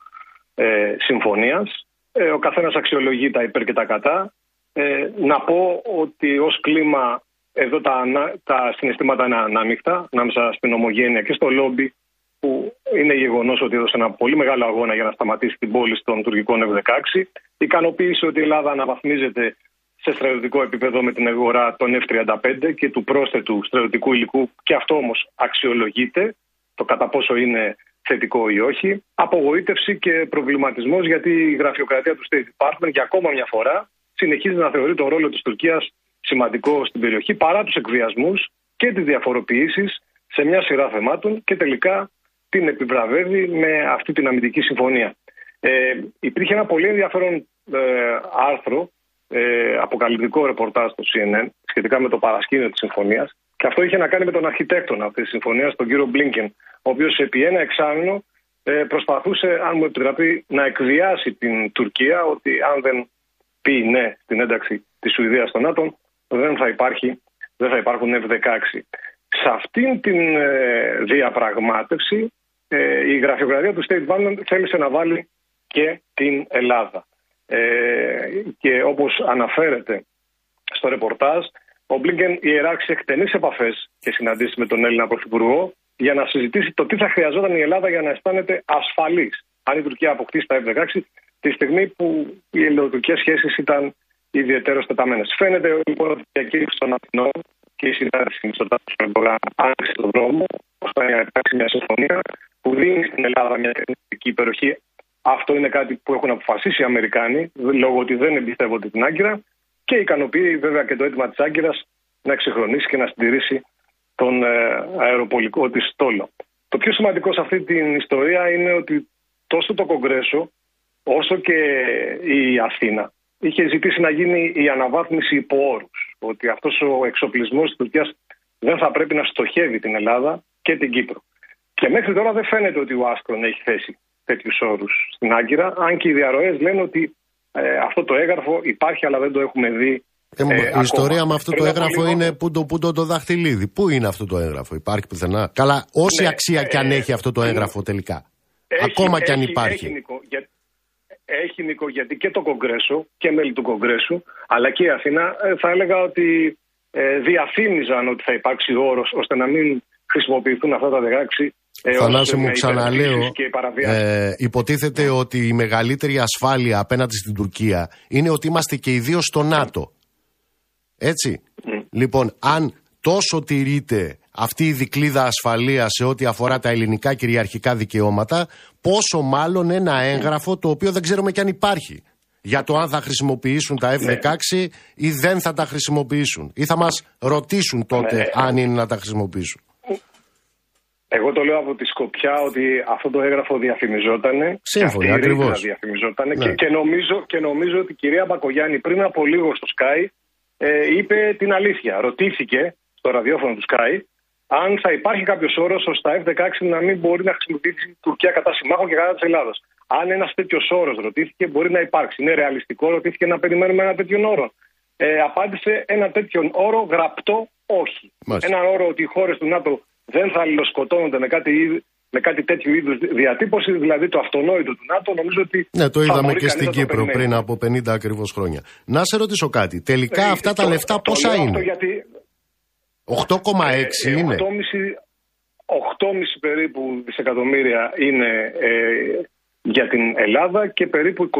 ε, συμφωνίας. Ε, ο καθένας αξιολογεί τα υπέρ και τα κατά. Ε, να πω ότι ως κλίμα εδώ τα, τα συναισθήματα είναι ανάμεικτα ανάμεσα στην ομογένεια και στο λόμπι που είναι γεγονός ότι έδωσε ένα πολύ μεγάλο αγώνα για να σταματήσει την πόλη των τουρκικών F-16. Ικανοποίησε ότι η Ελλάδα αναβαθμίζεται σε στρατιωτικό επίπεδο με την αγορά των F-35 και του πρόσθετου στρατιωτικού υλικού και αυτό όμως αξιολογείται το κατά πόσο είναι θετικό ή όχι. Απογοήτευση και προβληματισμός γιατί η γραφειοκρατία του State Department για ακόμα μια φορά συνεχίζει να θεωρεί τον ρόλο της Τουρκίας σημαντικό στην περιοχή παρά τους εκβιασμούς και τις διαφοροποιήσεις σε μια σειρά θεμάτων και τελικά την επιβραβεύει με αυτή την αμυντική συμφωνία. Ε, υπήρχε ένα πολύ ενδιαφέρον ε, άρθρο, ε, αποκαλυπτικό ρεπορτάζ στο CNN σχετικά με το παρασκήνιο της συμφωνίας και αυτό είχε να κάνει με τον αρχιτέκτονα αυτής της συμφωνίας, τον κύριο Μπλίνκεν, ο οποίος επί ένα εξάμεινο ε, προσπαθούσε, αν μου επιτραπεί, να εκβιάσει την Τουρκία ότι αν δεν πει ναι στην ένταξη της Σουηδίας στον ΝΑΤΟ, δεν θα, υπάρχει, δεν θα υπάρχουν F-16. Σε αυτήν την ε, διαπραγμάτευση ε, η γραφειοκρατία του State Department θέλησε να βάλει και την Ελλάδα. Ε, και όπως αναφέρεται στο ρεπορτάζ, ο Μπλίνκεν ιεράξει εκτενείς επαφές και συναντήσεις με τον Έλληνα Πρωθυπουργό για να συζητήσει το τι θα χρειαζόταν η Ελλάδα για να αισθάνεται ασφαλής αν η Τουρκία αποκτήσει τα F-16 τη στιγμή που οι ελληνοτουρκικές σχέσεις ήταν ιδιαίτερω τεταμένε. Φαίνεται λοιπόν ότι η διακήρυξη των Αθηνών και η συνάντηση με τον Τάσο άνοιξε τον δρόμο ώστε να υπάρξει μια συμφωνία που δίνει στην Ελλάδα μια τεχνική υπεροχή. Αυτό είναι κάτι που έχουν αποφασίσει οι Αμερικάνοι λόγω ότι δεν εμπιστεύονται την Άγκυρα και ικανοποιεί βέβαια και το αίτημα της Άγκυρας να εξυγχρονίσει και να συντηρήσει τον ε, αεροπολικό της στόλο. Το πιο σημαντικό σε αυτή την ιστορία είναι ότι τόσο το Κογκρέσο όσο και η Αθήνα είχε ζητήσει να γίνει η αναβάθμιση υπό όρους. Ότι αυτός ο εξοπλισμός της Τουρκίας δεν θα πρέπει να στοχεύει την Ελλάδα και την Κύπρο. Και μέχρι τώρα δεν φαίνεται ότι ο Άσκρον έχει θέσει τέτοιους όρους στην Άγκυρα, αν και οι διαρροές λένε ότι ε, αυτό το έγγραφο υπάρχει, αλλά δεν το έχουμε δει. Ε, ε, η ιστορία με αυτό το έγγραφο είναι που το, που το, το δαχτυλίδι. Πού είναι αυτό το έγγραφο, υπάρχει πουθενά; Καλά, όση ναι, αξία και αν έχει αυτό το έγγραφο τελικά. Έχει, ακόμα κι αν υπάρχει. Έχει, Νίκο, για, έχει Νίκο, γιατί και το Κογκρέσο και μέλη του Κογκρέσου, αλλά και η Αθήνα, θα έλεγα ότι ε, διαφήμιζαν ότι θα υπάρξει όρος ώστε να μην χρησιμοποιηθούν αυτά τα 16 ε, Θανάση μου ξαναλέω, ε, υποτίθεται ότι η μεγαλύτερη ασφάλεια απέναντι στην Τουρκία είναι ότι είμαστε και οι δύο στο ΝΑΤΟ. Έτσι. Λοιπόν, αν τόσο τηρείται αυτή η δικλίδα ασφαλείας σε ό,τι αφορά τα ελληνικά κυριαρχικά δικαιώματα, πόσο μάλλον ένα έγγραφο το οποίο δεν ξέρουμε και αν υπάρχει. Για το αν θα χρησιμοποιήσουν τα F-16 ή δεν θα τα χρησιμοποιήσουν. Ή θα μας ρωτήσουν τότε ναι. αν είναι να τα χρησιμοποιήσουν. Εγώ το λέω από τη σκοπιά ότι αυτό το έγγραφο διαφημιζόταν. Σύμφωνα, ακριβώς. Διαφημιζόταν ναι. και, και, νομίζω, και νομίζω ότι η κυρία Μπακογιάννη πριν από λίγο στο Sky ε, είπε την αλήθεια. Ρωτήθηκε στο ραδιόφωνο του Sky αν θα υπάρχει κάποιος όρος ώστε τα F-16 να μην μπορεί να χρησιμοποιήσει η Τουρκία κατά συμμάχων και κατά της Ελλάδας. Αν ένας τέτοιος όρος ρωτήθηκε, μπορεί να υπάρξει. Είναι ρεαλιστικό, ρωτήθηκε να περιμένουμε ένα τέτοιο όρο. Ε, απάντησε ένα τέτοιον όρο γραπτό όχι. Ένα όρο ότι οι χώρες του ΝΑΤΟ δεν θα αλληλοσκοτώνονται με κάτι, με κάτι τέτοιου είδους διατύπωση, δηλαδή το αυτονόητο του ΝΑΤΟ, νομίζω ότι. Ναι, το είδαμε και στην Κύπρο πριν από 50 ακριβώς χρόνια. Να σε ρωτήσω κάτι. Τελικά ε, αυτά τα λεφτά πόσα είναι; Γιατί... 8,6 ε, είναι. 8,5 περίπου δισεκατομμύρια είναι ε, για την Ελλάδα και περίπου 23,6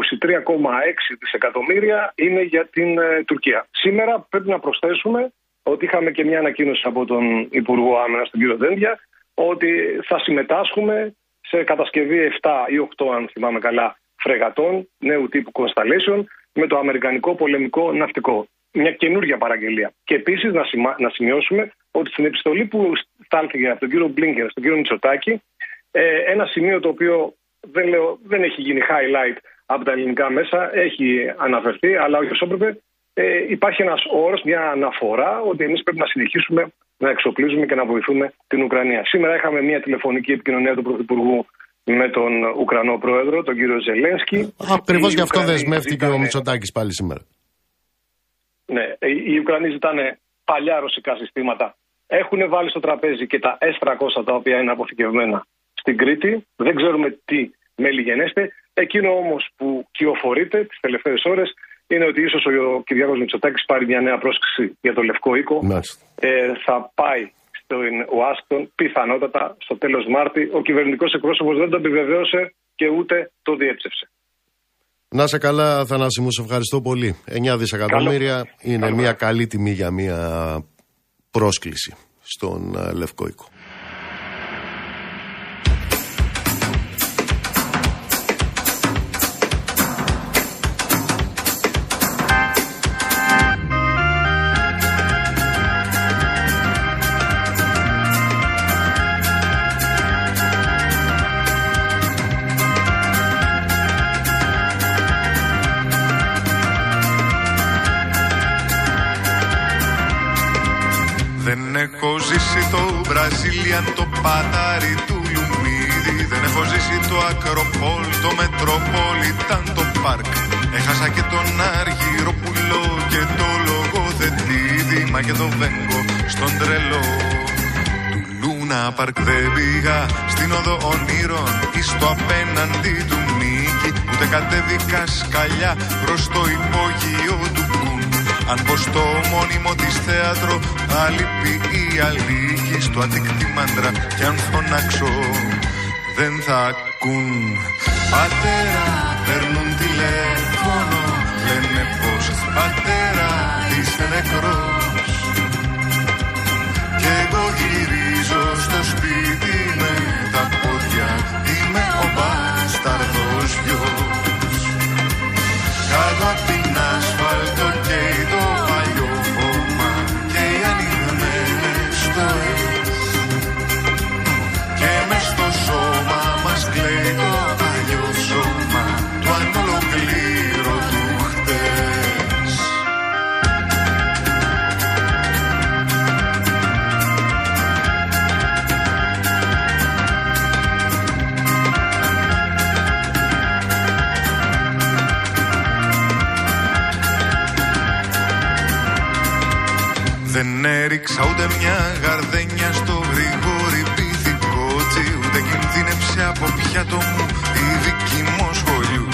δισεκατομμύρια είναι για την ε, Τουρκία. Σήμερα πρέπει να προσθέσουμε ότι είχαμε και μια ανακοίνωση από τον Υπουργό Άμυνας, τον κύριο Δέντια, ότι θα συμμετάσχουμε σε κατασκευή 7 ή 8, αν θυμάμαι καλά, φρεγατών νέου τύπου Constellation με το Αμερικανικό πολεμικό ναυτικό. Μια καινούργια παραγγελία. Και επίσης να, να σημειώσουμε ότι στην επιστολή που στάλθηκε από τον κύριο Μπλίνκερ στον κύριο Μητσοτάκη, ε, ένα σημείο το οποίο δεν, λέω, δεν έχει γίνει highlight από τα ελληνικά μέσα, έχει αναφερθεί, αλλά όχι όσο έπρεπε, ε, υπάρχει ένας όρος, μια αναφορά ότι εμείς πρέπει να συνεχίσουμε να εξοπλίζουμε και να βοηθούμε την Ουκρανία. Σήμερα είχαμε μια τηλεφωνική επικοινωνία του Πρωθυπουργού με τον Ουκρανό Πρόεδρο, τον κύριο Ζελένσκι. Ακριβώς γι' αυτό δεσμεύτηκε ο Μητσοτάκης πάλι σήμερα. Ναι, οι Ουκρανοί ζητάνε παλιά ρωσικά συστήματα. Έχουν βάλει στο τραπέζι και τα S300 τα οποία είναι αποθηκευμένα στην Κρήτη. Δεν ξέρουμε τι μέλη γενέστε. Εκείνο όμως που κυοφορείται τις τελευταίες ώρες είναι ότι ίσως ο Κυριάκος Μητσοτάκης πάρει μια νέα πρόσκληση για το Λευκό Οίκο. Ε, θα πάει στην Ουάσιγκτον πιθανότατα στο τέλος Μάρτη. Ο κυβερνητικός εκπρόσωπος δεν το επιβεβαίωσε και ούτε το διέψευσε. Να σε καλά, Θανάση μου, σε ευχαριστώ πολύ. 9 δισεκατομμύρια είναι μια καλή τιμή για μια πρόσκληση στον ε, Λευκό Οίκο. Έχασα και τον Αργυροπουλό και το λογοθετήδη, μα και το Βέγκο στον τρελό. Του Λούνα Πάρκ δεν πήγα στην οδό ονείρων ή στο απέναντι του Νίκη. Ούτε κατέβηκα σκαλιά προς το υπόγειο του Κουν. Αν πω στο μόνιμο της θέατρο, άλλη πει η αλήκη στο αντίκτυ μάντρα κι αν φωνάξω δεν θα ακούν Πατέρα παίρνουν τηλέφωνο Λένε πως πατέρα είσαι νεκρός. Κι εγώ γυρίζω στο σπίτι με τα πόδια Είμαι ο μπασταρδός γιος. Κάτω απ' την ασφάλτο και έριξα ούτε μια γαρδένια στο γρήγορη πυθικότσι Ούτε κινδύνεψε από πιάτο μου η δική μου σχολείου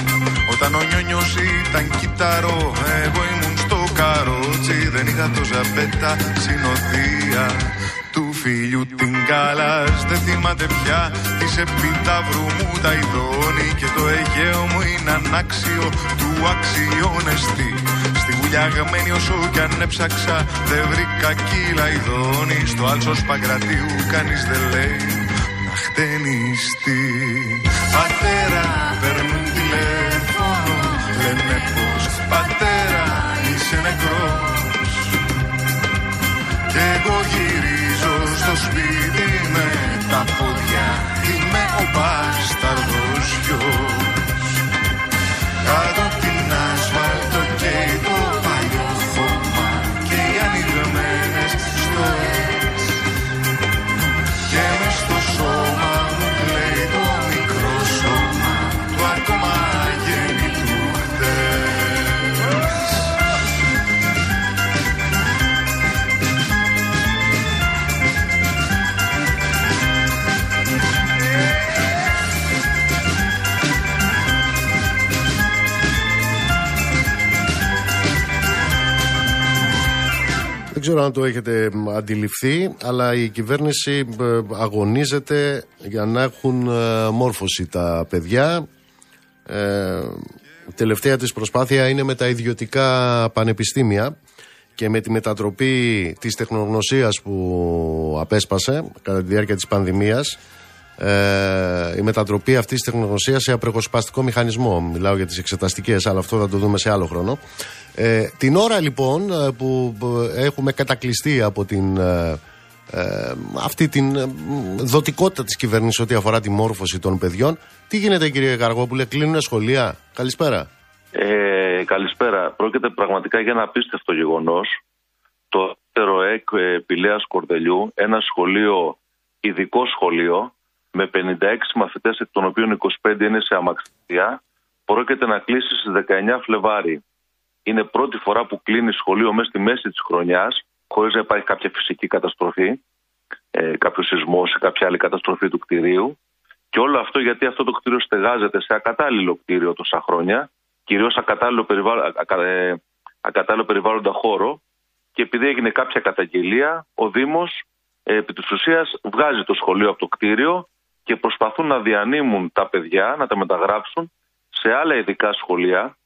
Όταν ο νιόνιος ήταν κυταρό, εγώ ήμουν στο καρότσι. Δεν είχα το ζαμπέτα συνοδεία του φίλιου την καλάς Δεν θυμάται πια της επιταύρου μου τα ειδώνει Και το Αιγαίο μου είναι ανάξιο του αξιώνεστη Στη γουλιαγμένη όσο κι αν έψαξα Δεν βρήκα κύλα ειδώνει Στο άλσο Παγκρατίου κανείς δεν λέει να χτενιστεί Πατέρα παίρνουν τηλέφωνο Λένε πως πατέρα είσαι νεκρός Κι εγώ γυρίζω στο σπίτι με τα πόδια Είμαι ο μπάσταρδος ξέρω αν το έχετε μ, αντιληφθεί, αλλά η κυβέρνηση ε, αγωνίζεται για να έχουν ε, μόρφωση τα παιδιά. Ε, η τελευταία της προσπάθεια είναι με τα ιδιωτικά πανεπιστήμια και με τη μετατροπή της τεχνογνωσίας που απέσπασε κατά τη διάρκεια της πανδημίας ε, η μετατροπή αυτής της τεχνογνωσίας σε απρεγοσπαστικό μηχανισμό. Μιλάω για τις εξεταστικές, αλλά αυτό θα το δούμε σε άλλο χρόνο. Ε, την ώρα λοιπόν ε, που ε, έχουμε κατακλειστεί από την, ε, ε, αυτή την ε, δοτικότητα της κυβέρνησης ό,τι αφορά τη μόρφωση των παιδιών, τι γίνεται κύριε Καργόπουλε, κλείνουν σχολεία; Καλησπέρα. Ε, καλησπέρα. Πρόκειται πραγματικά για ένα απίστευτο γεγονός. Το ΕΡΟΕΚ Πηλέας Κορδελιού, ένα σχολείο, ειδικό σχολείο, με 56 μαθητές, εκ των οποίων 25 είναι σε αμαξιδιά, πρόκειται να κλείσει στις 19 Φλεβάρι. Είναι πρώτη φορά που κλείνει σχολείο μέσα στη μέση της χρονιάς, χωρίς να υπάρχει κάποια φυσική καταστροφή, ε, κάποιο σεισμό ή κάποια άλλη καταστροφή του κτηρίου. Και όλο αυτό γιατί αυτό το κτίριο στεγάζεται σε ακατάλληλο κτίριο τόσα χρόνια, κυρίως ακατάλληλο, περιβάλλον, ακα, ε, ακατάλληλο περιβάλλοντα χώρο. Και επειδή έγινε κάποια καταγγελία, ο Δήμος ε, επί της ουσίας βγάζει το σχολείο από το κτίριο και προσπαθούν να διανύμουν τα παιδιά, να τα μεταγράψουν σε άλλα ειδικά σχολεία,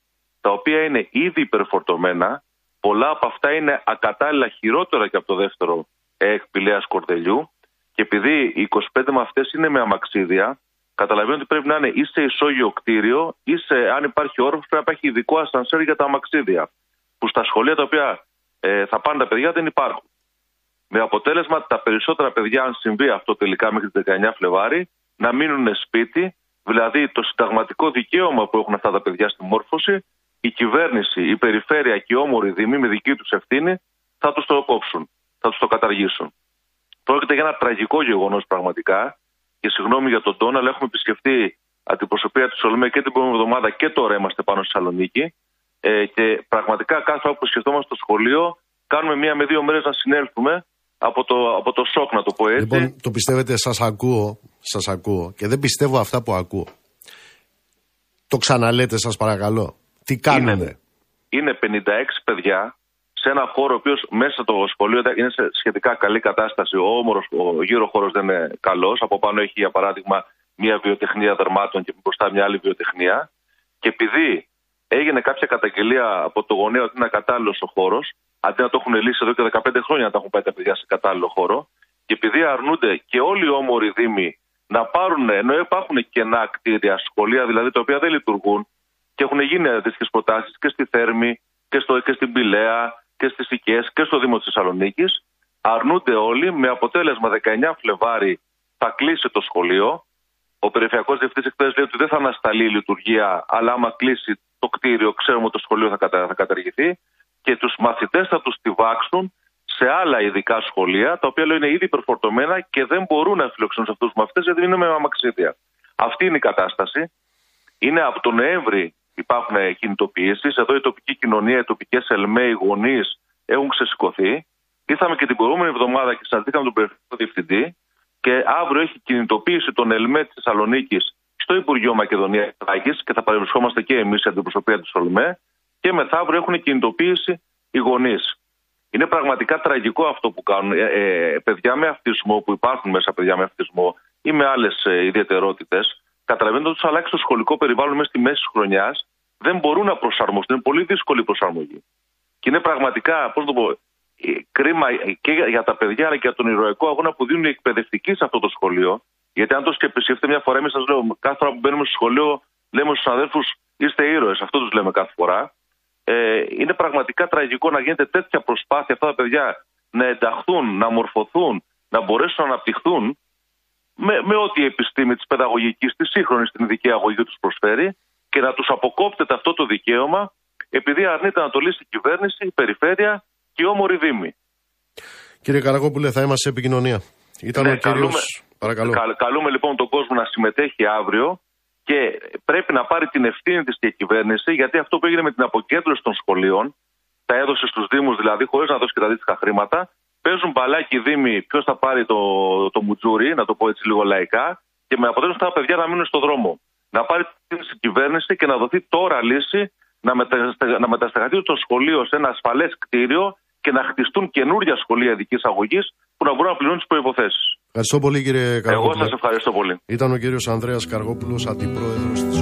τα οποία είναι ήδη υπερφορτωμένα. Πολλά από αυτά είναι ακατάλληλα χειρότερα και από το δεύτερο ΕΕΚ Πηλέας Κορδελιού. Και επειδή οι 25 μαθητέ είναι με αμαξίδια, καταλαβαίνω ότι πρέπει να είναι ή σε ισόγειο κτίριο, ή σε, αν υπάρχει όροφος, πρέπει να υπάρχει ειδικό ασανσέρ για τα αμαξίδια. Που στα σχολεία τα οποία ε, θα πάνε τα παιδιά δεν υπάρχουν. Με αποτέλεσμα τα περισσότερα παιδιά, αν συμβεί αυτό τελικά μέχρι τις 19 Φλεβάρι, να μείνουν σπίτι, δηλαδή το συνταγματικό δικαίωμα που έχουν αυτά τα παιδιά στη μόρφωση, η κυβέρνηση, η περιφέρεια και οι όμοροι δήμοι με δική τους ευθύνη θα τους το κόψουν, θα τους το καταργήσουν. Πρόκειται για ένα τραγικό γεγονός πραγματικά και συγγνώμη για τον τόνο, αλλά έχουμε επισκεφτεί αντιπροσωπεία της Σολομέ και την προηγούμενη εβδομάδα και τώρα είμαστε πάνω στη Θεσσαλονίκη. Ε, και πραγματικά κάθε φορά που σκεφτόμαστε στο σχολείο, κάνουμε μία με δύο μέρες να συνέλθουμε από το, από το σοκ, να το πω έτσι. Λοιπόν, το πιστεύετε, σας ακούω, σας ακούω και δεν πιστεύω αυτά που ακούω. Το ξαναλέτε, σας παρακαλώ. Τι κάνουμε; Είναι, είναι 56 παιδιά σε ένα χώρο ο οποίος μέσα το σχολείο είναι σε σχετικά καλή κατάσταση. Ο όμορφο, ο γύρω χώρος δεν είναι καλός. Από πάνω έχει, για παράδειγμα, μια βιοτεχνία δερμάτων και μπροστά μια άλλη βιοτεχνία. Και επειδή έγινε κάποια καταγγελία από το γονέα ότι είναι ακατάλληλος ο χώρος, αντί να το έχουν λύσει εδώ και 15 χρόνια να τα έχουν πάει τα παιδιά σε κατάλληλο χώρο, και επειδή αρνούνται και όλοι οι όμοροι δήμοι να πάρουν, ενώ υπάρχουν κενά κτίρια, σχολεία δηλαδή τα οποία δεν λειτουργούν και έχουν γίνει αντίστοιχες προτάσεις και στη Θέρμη και, στο, και στην Πηλαία και στις Οικές και στο Δήμο της Θεσσαλονίκης, αρνούνται όλοι με αποτέλεσμα 19 Φλεβάρι θα κλείσει το σχολείο. Ο Περιφερειακός Διευθυντής Εκπαίδευσης λέει ότι δεν θα ανασταλεί η λειτουργία, αλλά άμα κλείσει το κτίριο, ξέρουμε ότι το σχολείο θα, κατα... θα καταργηθεί. Και τους μαθητές θα τους τυβάξουν σε άλλα ειδικά σχολεία, τα οποία λέω είναι ήδη υπερφορτωμένα και δεν μπορούν να φιλοξενούν σε αυτούς τους μαθητές γιατί είναι με αμαξίδια. Αυτή είναι η κατάσταση. Είναι από τον Νοέμβρη υπάρχουν κινητοποιήσεις. Εδώ η τοπική κοινωνία, οι τοπικές ΕΛΜΕ, οι γονείς έχουν ξεσηκωθεί. Ήρθαμε και την προηγούμενη εβδομάδα και συναντήκαμε τον Περιφερειακό Διευθυντή και αύριο έχει κινητοποίηση των ΕΛΜΕ της Θεσσαλονίκης στο Υπουργείο Μακεδονίας Τράκη και θα παρευρισκόμαστε και εμείς η αντιπροσωπεία τη ΕΛΜΕ. Και μεθαύριο έχουν κινητοποίηση οι γονείς. Είναι πραγματικά τραγικό αυτό που κάνουν. Ε, ε, παιδιά με αυτισμό, που υπάρχουν μέσα παιδιά με αυτισμό ή με άλλες ε, ιδιαιτερότητες, καταλαβαίνετε ότι τους αλλάξει το σχολικό περιβάλλον μέσα στη μέση της χρονιάς, δεν μπορούν να προσαρμοστούν. Είναι πολύ δύσκολη η προσαρμογή. Και είναι πραγματικά, πώς το πω, ε, κρίμα και για τα παιδιά αλλά και για τον ηρωικό αγώνα που δίνουν οι εκπαιδευτικοί σε αυτό το σχολείο. Γιατί αν το σκεφτείτε μια φορά, εμείς σας λέω, κάθε φορά που μπαίνουμε στο σχολείο, λέμε στους αδέρφους, είστε ήρωες. Αυτό τους λέμε κάθε φορά. Ε, είναι πραγματικά τραγικό να γίνεται τέτοια προσπάθεια αυτά τα παιδιά να ενταχθούν, να μορφωθούν, να μπορέσουν να αναπτυχθούν με, με ό,τι η επιστήμη της παιδαγωγικής, της σύγχρονη την ειδική αγωγή τους προσφέρει και να τους αποκόπτεται αυτό το δικαίωμα επειδή αρνείται να το λύσει η κυβέρνηση, η περιφέρεια και η όμορη Δήμη. Κύριε Καραγόπουλε, θα είμαστε σε επικοινωνία. Ήταν ναι, ο κύριος... Παρακαλώ. καλούμε λοιπόν τον κόσμο να συμμετέχει αύριο και πρέπει να πάρει την ευθύνη της και η κυβέρνηση, γιατί αυτό που έγινε με την αποκέντρωση των σχολείων, τα έδωσε στους Δήμους δηλαδή, χωρίς να δώσει και τα αντίστοιχα χρήματα, παίζουν μπαλάκι οι Δήμοι ποιος θα πάρει το, το μουτζούρι, να το πω έτσι λίγο λαϊκά, και με αποτέλεσμα τα παιδιά να μείνουν στο δρόμο να πάρει την κυβέρνηση και να δοθεί τώρα λύση να, να μεταστεγαθεί το σχολείο σε ένα ασφαλές κτίριο και να χτιστούν καινούργια σχολεία ειδικής αγωγής που να μπορούν να πληρώνουν τις προποθέσει. Ευχαριστώ πολύ κύριε Καργόπουλο. Εγώ σας ευχαριστώ πολύ. Ήταν ο κύριος Ανδρέας Καργόπουλο, αντιπρόεδρος της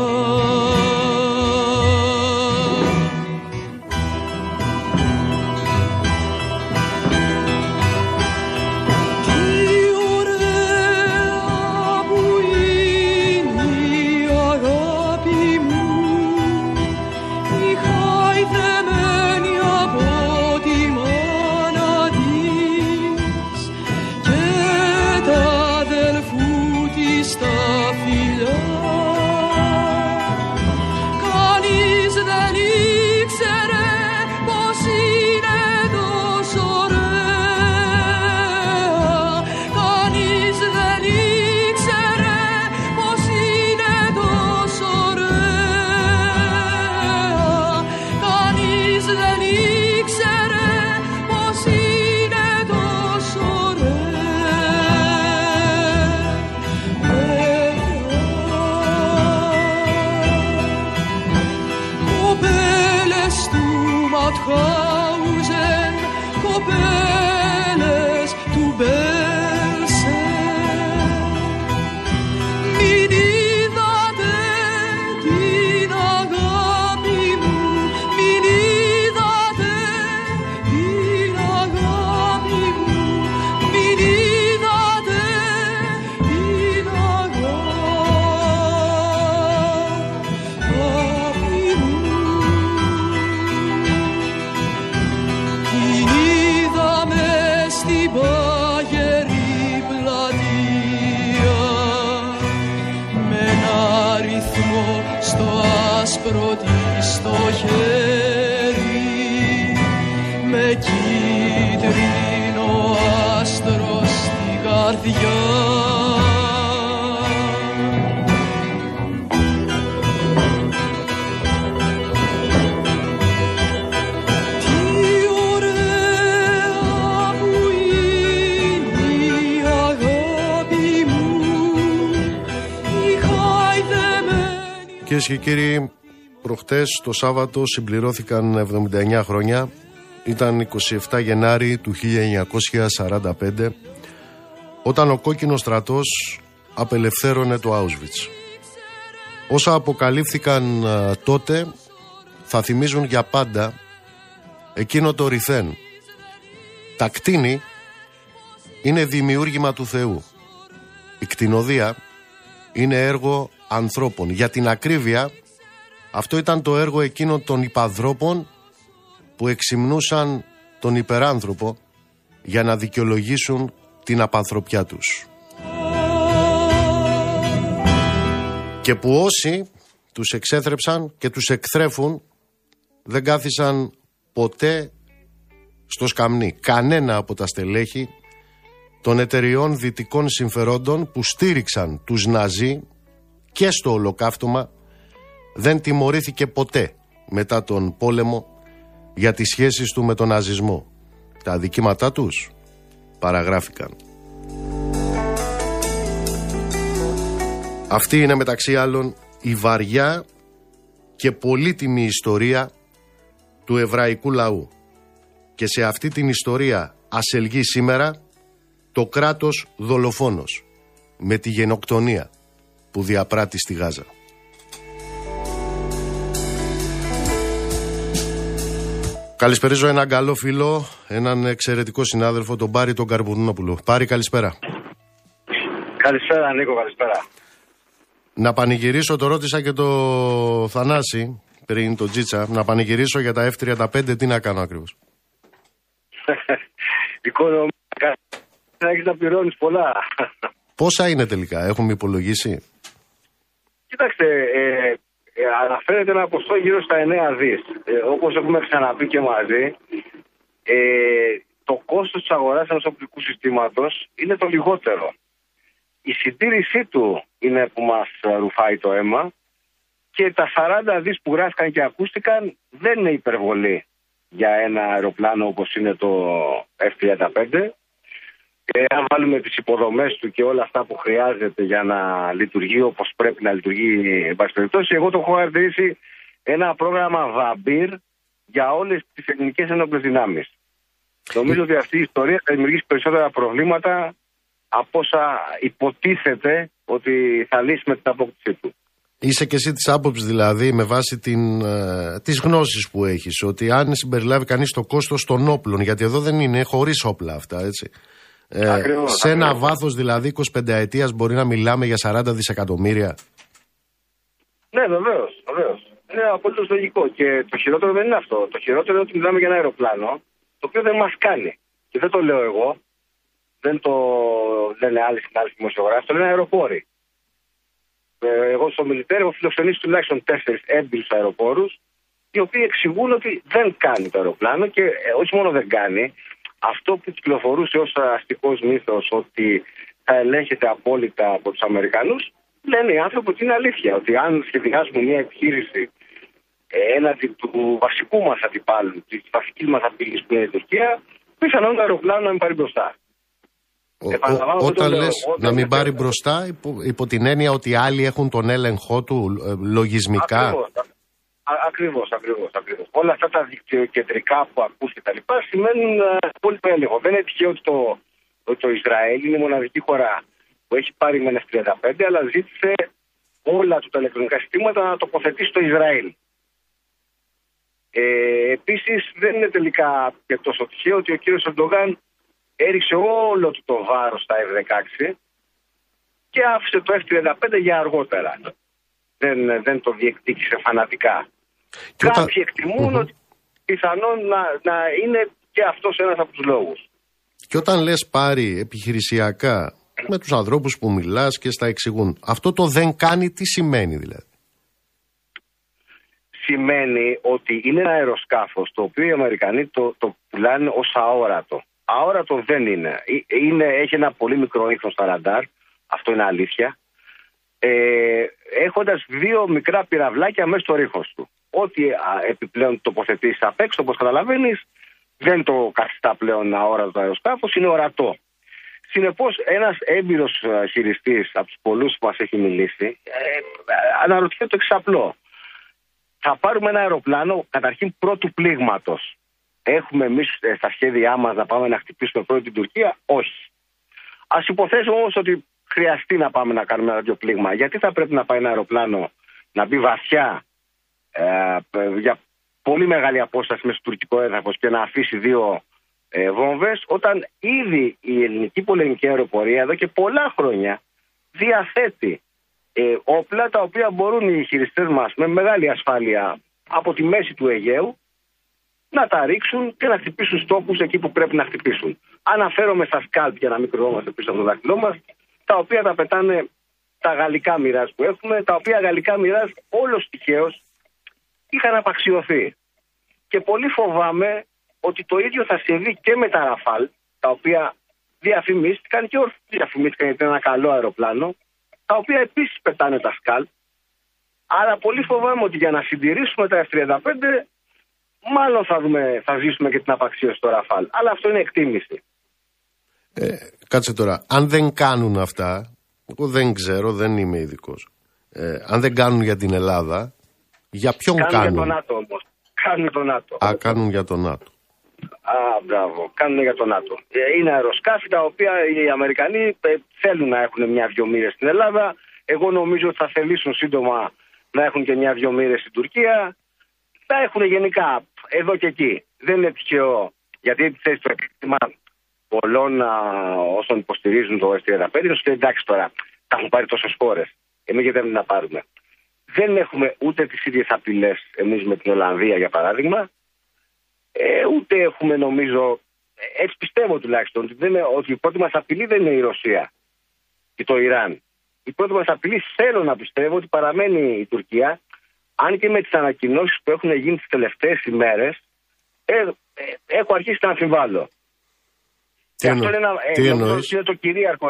και κύριοι, προχτές το Σάββατο συμπληρώθηκαν 79 χρόνια. Ήταν 27 Γενάρη του 1945 όταν ο κόκκινος στρατός απελευθέρωνε το Auschwitz. Όσα αποκαλύφθηκαν τότε θα θυμίζουν για πάντα εκείνο το ρηθέν. Τα κτίνη είναι δημιούργημα του Θεού. Η κτηνοδία είναι έργο ανθρώπων. Για την ακρίβεια, αυτό ήταν το έργο εκείνων των υπαδρόπων που εξυμνούσαν τον υπεράνθρωπο για να δικαιολογήσουν την απανθρωπιά τους. Και που όσοι τους εξέθρεψαν και τους εκθρέφουν δεν κάθισαν ποτέ στο σκαμνί. Κανένα από τα στελέχη των εταιριών δυτικών συμφερόντων που στήριξαν τους Ναζί και στο ολοκαύτωμα δεν τιμωρήθηκε ποτέ μετά τον πόλεμο για τις σχέσεις του με τον ναζισμό. Τα αδικήματά τους παραγράφηκαν. Αυτή είναι μεταξύ άλλων η βαριά και πολύτιμη ιστορία του εβραϊκού λαού. Και σε αυτή την ιστορία ασελγεί σήμερα το κράτος δολοφόνος με τη γενοκτονία που διαπράττει στη Γάζα. Καλησπέριζω έναν καλό φίλο, έναν εξαιρετικό συνάδελφο, τον Πάρη τον Καρπουνόπουλο. Πάρη, καλησπέρα. Καλησπέρα, Νίκο, καλησπέρα. Να πανηγυρίσω, το ρώτησα και το Θανάση πριν, το Τζίτσα, να πανηγυρίσω για τα F35, τι να κάνω ακριβώς. Οικονομικά, θα έχεις να πληρώνεις πολλά. Πόσα είναι τελικά, έχουμε υπολογίσει; Κοίταξτε, ε, ε, αναφέρεται ένα ποστό γύρω στα 9 δις. Ε, όπως έχουμε ξαναπεί και μαζί, ε, το κόστος της αγοράς ενός οπτικού συστήματος είναι το λιγότερο. Η συντήρησή του είναι που μας ρουφάει το αίμα και τα 40 δις που γράφηκαν και ακούστηκαν δεν είναι υπερβολή για ένα αεροπλάνο όπως είναι το F-35 και αν βάλουμε τις υποδομές του και όλα αυτά που χρειάζεται για να λειτουργεί όπως πρέπει να λειτουργεί εν πάση περιπτώσει, εγώ το έχω χαρακτηρίσει ένα πρόγραμμα βαμπύρ για όλες τις ελληνικές ενόπλες δυνάμεις. Νομίζω ότι αυτή η ιστορία θα δημιουργήσει περισσότερα προβλήματα από όσα υποτίθεται ότι θα λύσει με την απόκτησή του. Είσαι και εσύ της άποψης δηλαδή με βάση την, ε, τις γνώσεις που έχεις ότι αν συμπεριλάβει κανείς το κόστος των όπλων γιατί εδώ δεν είναι χωρίς όπλα αυτά έτσι ε, ακριβώς, σε ένα βάθος δηλαδή 25 ετία μπορεί να μιλάμε για 40 δισεκατομμύρια. Ναι, βεβαίως. Βεβαίως. Είναι απολύτω λογικό. Και το χειρότερο δεν είναι αυτό. Το χειρότερο είναι ότι μιλάμε για ένα αεροπλάνο το οποίο δεν μας κάνει. Και δεν το λέω εγώ. Δεν το λένε άλλοι συνάδελφοι δημοσιογράφοι. Το λένε αεροπόροι. Ε, εγώ στο Μιλιτέρ έχω φιλοξενήσει τουλάχιστον τέσσερις έμπειρους αεροπόρους, οι οποίοι εξηγούν ότι δεν κάνει το αεροπλάνο και ε, όχι μόνο δεν κάνει, αυτό που κυκλοφορούσε ως αστικός μύθος ότι θα ελέγχεται απόλυτα από τους Αμερικανούς, λένε οι άνθρωποι ότι είναι αλήθεια. Ότι αν σχεδιάσουμε μια επιχείρηση έναντι του βασικού μας αντιπάλου, της βασικής μας απειλής που είναι η Τουρκία, πιθανόν το αεροπλάνο να μην πάρει μπροστά. Ο, όταν λες να μην πάρει μπροστά, υπό, υπό, την έννοια ότι άλλοι έχουν τον έλεγχό του ε, λογισμικά. Ακριβώς, Ακριβώς, ακριβώς. Ακριβώς. Όλα αυτά τα δικτυοκεντρικά που ακούς και τα λοιπά σημαίνουν uh, πολύ έλεγχο. Δεν είναι τυχαίο ότι το, το Ισραήλ είναι η μοναδική χώρα που έχει πάρει με F-35, αλλά ζήτησε όλα του τα ηλεκτρονικά συστήματα να τοποθετήσει στο Ισραήλ. Ε, Επίσης, δεν είναι τελικά και τόσο τυχαίο ότι ο κύριος Ερντογάν έριξε όλο του το βάρος στα F-16 και άφησε το F-35 για αργότερα. Δεν, δεν το διεκδίκησε φανατικά. Και Κάποιοι εκτιμούν ότι πιθανόν να, να είναι και αυτός ένας από τους λόγους. Και όταν λες πάρει επιχειρησιακά με τους ανθρώπους που μιλάς και στα εξηγούν, αυτό το δεν κάνει τι σημαίνει δηλαδή; Σημαίνει ότι είναι ένα αεροσκάφος το οποίο οι Αμερικανοί το, το πουλάνε ως αόρατο. Αόρατο δεν είναι. Ε, είναι. Έχει ένα πολύ μικρό ίχνος στα ραντάρ, αυτό είναι αλήθεια. Ε, έχοντας δύο μικρά πυραυλάκια μέσα στο ρίχος του ό,τι επιπλέον τοποθετήσει απ' έξω, όπως καταλαβαίνεις, δεν το καθιστά πλέον αόρατο το αεροσκάφος, είναι ορατό. Συνεπώς, ένας έμπειρος χειριστής από τους πολλούς που μας έχει μιλήσει, ε, αναρωτιέται το εξαπλό. Θα πάρουμε ένα αεροπλάνο καταρχήν πρώτου πλήγματος. Έχουμε εμείς ε, στα σχέδιά μας να πάμε να χτυπήσουμε πρώτη την Τουρκία, όχι. Α υποθέσουμε όμως ότι χρειαστεί να πάμε να κάνουμε ένα τέτοιο πλήγμα. Γιατί θα πρέπει να πάει ένα αεροπλάνο να μπει βαθιά ε, για πολύ μεγάλη απόσταση με στο τουρκικό έδαφος και να αφήσει δύο ε, βόμβες όταν ήδη η ελληνική πολεμική αεροπορία εδώ και πολλά χρόνια διαθέτει ε, όπλα τα οποία μπορούν οι χειριστές μας με μεγάλη ασφάλεια από τη μέση του Αιγαίου να τα ρίξουν και να χτυπήσουν στόχους εκεί που πρέπει να χτυπήσουν. Αναφέρομαι στα σκάλπ για να μην κρυβόμαστε πίσω από το δάχτυλό μας, τα οποία τα πετάνε τα γαλλικά μοιράζ που έχουμε, τα οποία γαλλικά μοιράζ όλος τυχαίως είχαν απαξιωθεί. Και πολύ φοβάμαι ότι το ίδιο θα συμβεί και με τα Ραφάλ, τα οποία διαφημίστηκαν και όχι διαφημίστηκαν γιατί είναι ένα καλό αεροπλάνο, τα οποία επίσης πετάνε τα σκάλ. Αλλά πολύ φοβάμαι ότι για να συντηρήσουμε τα F-35, μάλλον θα, δούμε, θα ζήσουμε και την απαξίωση του Ραφάλ. Αλλά αυτό είναι εκτίμηση. Ε, κάτσε τώρα. Αν δεν κάνουν αυτά, εγώ δεν ξέρω, δεν είμαι ειδικός. Ε, αν δεν κάνουν για την Ελλάδα, για ποιον κάνουν. Κάνουν για τον ΝΑΤΟ όμως. Κάνουν για τον ΝΑΤΟ. Α, κάνουν για τον ΝΑΤΟ. Α, μπράβο. Κάνουν για το ΝΑΤΟ. Ε, είναι αεροσκάφη τα οποία οι Αμερικανοί ε, θέλουν να έχουν μια-δυο μοίρες στην Ελλάδα. Εγώ νομίζω ότι θα θελήσουν σύντομα να έχουν και μια-δυο μοίρες στην Τουρκία. Θα έχουν γενικά εδώ και εκεί. Δεν είναι τυχαίο γιατί η θέση του εκτίμημα πολλών όσων υποστηρίζουν το S35 είναι ότι εντάξει τώρα τα έχουν πάρει τόσες χώρες. Εμείς γιατί δεν να πάρουμε; Δεν έχουμε ούτε τις ίδιες απειλές εμείς με την Ολλανδία για παράδειγμα. Ε, ούτε έχουμε νομίζω, έτσι πιστεύω τουλάχιστον, ότι, δεν, ότι η πρώτη μας απειλή δεν είναι η Ρωσία και το Ιράν. Η πρώτη μας απειλή θέλω να πιστεύω ότι παραμένει η Τουρκία, αν και με τις ανακοινώσεις που έχουν γίνει τις τελευταίες ημέρες, ε, ε, έχω αρχίσει να αμφιβάλλω. Τι, εννο... αυτό είναι, ένα, Τι ε, είναι το κυρίαρχο.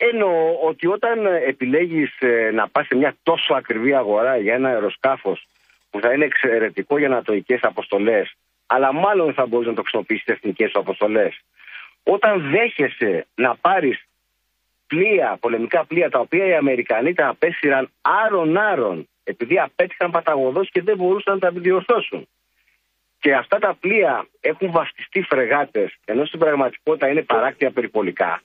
Εννοώ ότι όταν επιλέγεις ε, να πας σε μια τόσο ακριβή αγορά για ένα αεροσκάφος που θα είναι εξαιρετικό για ανατοικές αποστολές, αλλά μάλλον θα μπορείς να το χρησιμοποιήσεις στις εθνικές αποστολές. Όταν δέχεσαι να πάρεις πλοία, πολεμικά πλοία, τα οποία οι Αμερικανοί τα απέσυραν άρον-άρον, επειδή απέτυχαν παταγωδός και δεν μπορούσαν να τα διορθώσουν. Και αυτά τα πλοία έχουν βαστιστεί φρεγάτες, ενώ στην πραγματικότητα είναι παράκτια περιπολικά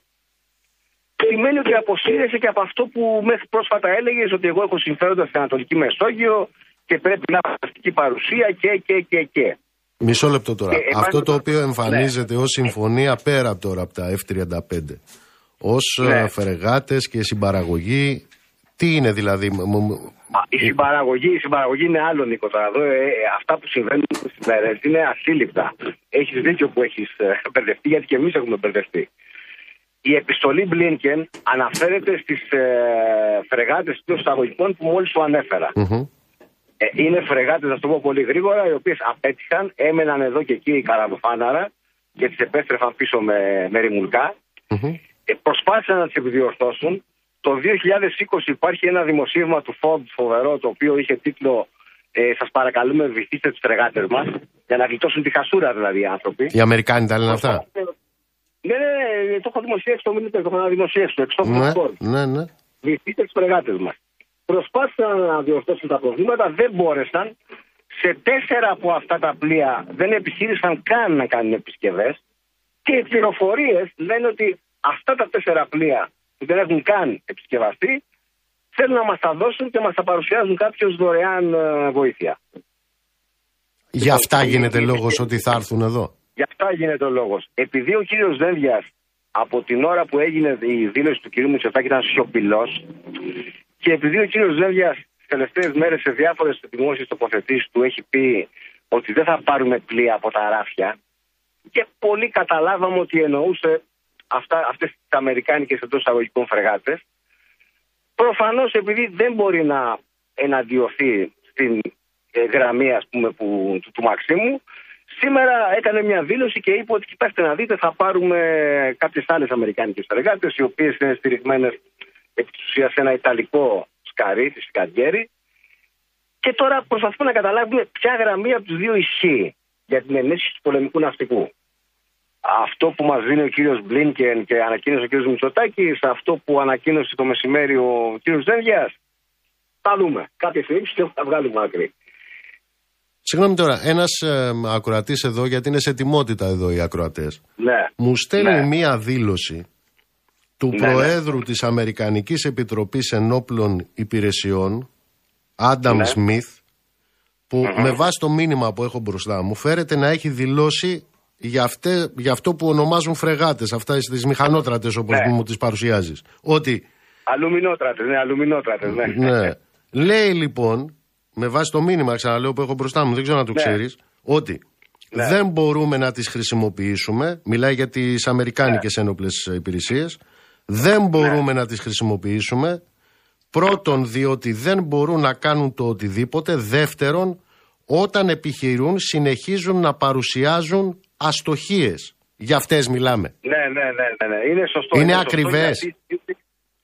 σημαίνει ότι αποσύρεσαι και από αυτό που μέχρι πρόσφατα έλεγες ότι εγώ έχω συμφέροντα στην Ανατολική Μεσόγειο και πρέπει να έχω αστική παρουσία και, και, και, και. Μισό λεπτό τώρα. αυτό το οποίο εμφανίζεται ναι. ως συμφωνία πέρα τώρα από τα F-35 ως ναι. Ε, φρεγάτες και συμπαραγωγή τι είναι δηλαδή. Η συμπαραγωγή, η συμπαραγωγή είναι άλλο Νίκο εδώ. Ε, ε, αυτά που συμβαίνουν στις μέρες είναι ασύλληπτα. Έχεις δίκιο που έχεις μπερδευτεί γιατί και εμείς έχουμε μπερδευτεί. Η επιστολή Μπλίνκεν αναφέρεται στις ε, φρεγάτες των εισαγωγικών που μόλις σου ανεφερα Ε, είναι φρεγάτες, να το πω πολύ γρήγορα, οι οποίες απέτυχαν, έμεναν εδώ και εκεί η καραβοφάναρα και τις επέστρεφαν πίσω με, με ρημουλκα Ε, προσπάθησαν να τις επιδιορθώσουν. Το 2020 υπάρχει ένα δημοσίευμα του ΦΟΜ φοβερό, το οποίο είχε τίτλο ε, Σας παρακαλούμε, βυθίστε τους φρεγάτες μας, για να γλιτώσουν τη χασούρα δηλαδή οι άνθρωποι. Οι Αμερικάνοι τα λένε αυτά. Ναι, ναι, ναι, το έχω δημοσιεύσει το μήνυμα, το έχω δημοσιεύσει. Εξ ναι, ναι, ναι. Διοικητέ τι φρεγάτε μας. Προσπάθησαν να διορθώσουν τα προβλήματα, δεν μπόρεσαν. Σε τέσσερα από αυτά τα πλοία δεν επιχείρησαν καν να κάνουν επισκευές. Και οι πληροφορίες λένε ότι αυτά τα τέσσερα πλοία που δεν έχουν καν επισκευαστεί θέλουν να μας τα δώσουν και μας τα παρουσιάζουν κάποιος δωρεάν ε, βοήθεια. Γι' αυτά γίνεται λόγος ότι θα έρθουν εδώ; Γι' αυτά γίνεται ο λόγος. Επειδή ο κύριος Δένδια από την ώρα που έγινε η δήλωση του κυρίου Μητσοτάκη ήταν σιωπηλός και επειδή ο κύριος Δένδια τις τελευταίες μέρες σε διάφορες δημόσιε τοποθετήσεις του έχει πει ότι δεν θα πάρουμε πλοία από τα ράφια και πολύ καταλάβαμε ότι εννοούσε αυτές τις αμερικάνικες εντός εισαγωγικών φρεγάτες. Προφανώς επειδή δεν μπορεί να εναντιωθεί στην ε, γραμμή ας πούμε, που, του, του Μαξίμου, Σήμερα έκανε μια δήλωση και είπε ότι κοιτάξτε να δείτε, θα πάρουμε κάποιες άλλες Αμερικάνικες εργάτες, οι οποίες είναι στηριγμένε επί της ουσίας σε ένα Ιταλικό σκαρί, τη Σκαντιέρη. Και τώρα προσπαθούμε να καταλάβουμε ποια γραμμή από τους δύο ισχύει για την ενίσχυση του πολεμικού ναυτικού. Αυτό που μας δίνει ο κύριος Μπλίνκεν και ανακοίνωσε ο κύριος Μητσοτάκης, αυτό που ανακοίνωσε το μεσημέρι ο κύριος Ζένδια. Θα δούμε. Κάποια στιγμή θα βγάλουμε άκρη. Συγγνώμη τώρα, ένας ε, ακροατής εδώ, γιατί είναι σε ετοιμότητα εδώ οι ακροατές. Ναι. Μου στέλνει ναι. μία δήλωση του ναι, ναι. Προέδρου της Αμερικανικής Επιτροπής Ενόπλων Υπηρεσιών, Άνταμ ναι. Σμιθ, που με βάση το μήνυμα που έχω μπροστά μου φέρεται να έχει δηλώσει για, για αυτό που ονομάζουν φρεγάτες, αυτά τις μηχανότρατες όπως ναι. μου τις παρουσιάζεις. Ότι... Αλουμινότρατες, ναι, αλουμινότρατες, ναι. ναι. Λέει λοιπόν με βάση το μήνυμα, ξαναλέω, που έχω μπροστά μου, δεν ξέρω να το ναι. ξέρεις, ότι ναι. δεν μπορούμε να τις χρησιμοποιήσουμε. Μιλάει για τις Αμερικάνικες ναι. ένοπλες υπηρεσίες. Δεν ναι. μπορούμε να τις χρησιμοποιήσουμε. Πρώτον, διότι δεν μπορούν να κάνουν το οτιδήποτε. Δεύτερον, όταν επιχειρούν, συνεχίζουν να παρουσιάζουν αστοχίες. Για αυτές μιλάμε. Ναι, ναι, ναι, ναι. Είναι σωστό. Είναι, είναι ακριβές.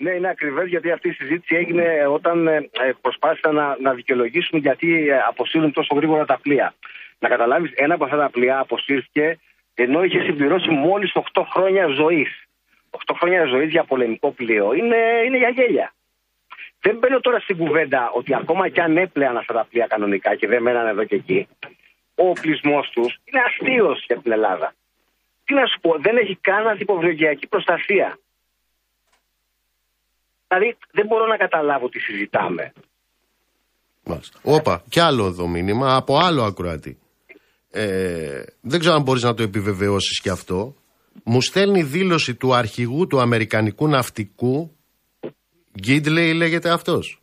Ναι, είναι ακριβές γιατί αυτή η συζήτηση έγινε όταν ε, ε, προσπάθησαν να, να δικαιολογήσουν γιατί ε, αποσύρουν τόσο γρήγορα τα πλοία. Να καταλάβεις, ένα από αυτά τα πλοία αποσύρθηκε ενώ είχε συμπληρώσει μόλις 8 χρόνια ζωής. 8 χρόνια ζωής για πολεμικό πλοίο είναι, είναι για γέλια. Δεν μπαίνω τώρα στην κουβέντα ότι ακόμα κι αν έπλεαν αυτά τα πλοία κανονικά και δεν μέναν εδώ και εκεί, ο οπλισμός τους είναι αστείος για την Ελλάδα. Τι να σου πω, δεν έχει καν αντιποβρυγιακή προστασία. Δηλαδή δεν μπορώ να καταλάβω τι συζητάμε. Μάλιστα. Όπα, κι άλλο εδώ μήνυμα από άλλο ακροατή. Ε, δεν ξέρω αν μπορείς να το επιβεβαιώσεις και αυτό. Μου στέλνει δήλωση του αρχηγού του Αμερικανικού Ναυτικού Γκίτλεϊ λέγεται αυτός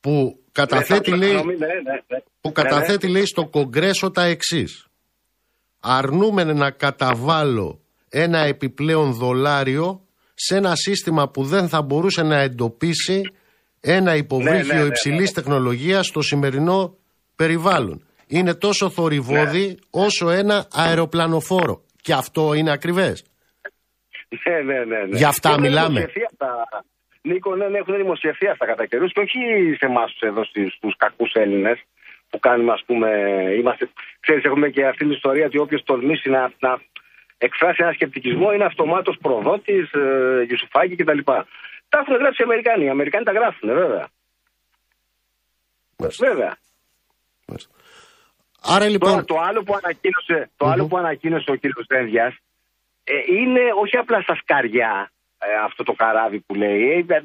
που καταθέτει, ναι, λέει, ναι, ναι, που καταθέτει λέει στο Κογκρέσο τα εξής αρνούμε να καταβάλω ένα επιπλέον δολάριο σε ένα σύστημα που δεν θα μπορούσε να εντοπίσει ένα υποβρύχιο ναι, ναι, υψηλής τεχνολογίας στο σημερινό περιβάλλον. Είναι τόσο θορυβόδη όσο ένα αεροπλανοφόρο. Και αυτό είναι ακριβές. Ναι, ναι, ναι. ναι. Γι' αυτά μιλάμε. Νίκο, ναι, ναι, έχουν δημοσιευθεί αυτά κατά καιρούς και όχι σε εμάς εδώ στους κακούς Έλληνες που κάνουμε, ας πούμε. Είμαστε, ξέρεις, έχουμε και αυτή την ιστορία ότι όποιος τολμήσει να, να εκφράσει ένα σκεπτικισμό είναι αυτομάτως προδότης, ε, Γιουσουφάκη κτλ. Τα έχουν γράψει οι Αμερικάνοι. Οι Αμερικάνοι τα γράφουν, βέβαια. Μάλιστα. Βέβαια. Μάλιστα. Άρα λοιπόν. Τώρα, το άλλο που ανακοίνωσε, το άλλο που ανακοίνωσε ο κ. Δένδιας ε, είναι όχι απλά στα σκαριά ε, αυτό το καράβι που λέει. Ε, ε,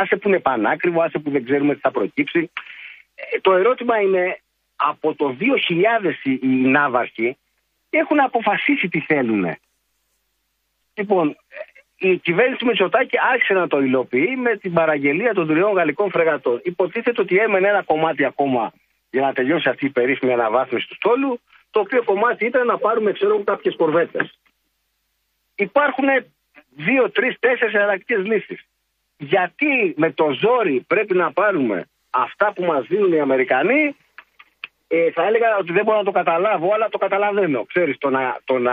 άσε που είναι πανάκριβο, άσε που δεν ξέρουμε τι θα προκύψει. το ερώτημα είναι από το 2000 οι ναύαρχοι έχουν αποφασίσει τι θέλουν. Λοιπόν, η κυβέρνηση Μητσοτάκη άρχισε να το υλοποιεί με την παραγγελία των τριών γαλλικών φρεγατών. Υποτίθεται ότι έμενε ένα κομμάτι ακόμα για να τελειώσει αυτή η περίφημη αναβάθμιση του στόλου, το οποίο κομμάτι ήταν να πάρουμε, ξέρω, κάποιες κορβέτες. Υπάρχουν δύο, τρεις, τέσσερις εναλλακτικές λύσεις. Γιατί με το ζόρι πρέπει να πάρουμε αυτά που μας δίνουν οι Αμερικανοί, ε, θα έλεγα ότι δεν μπορώ να το καταλάβω, αλλά το καταλαβαίνω. Ξέρεις, το να, το να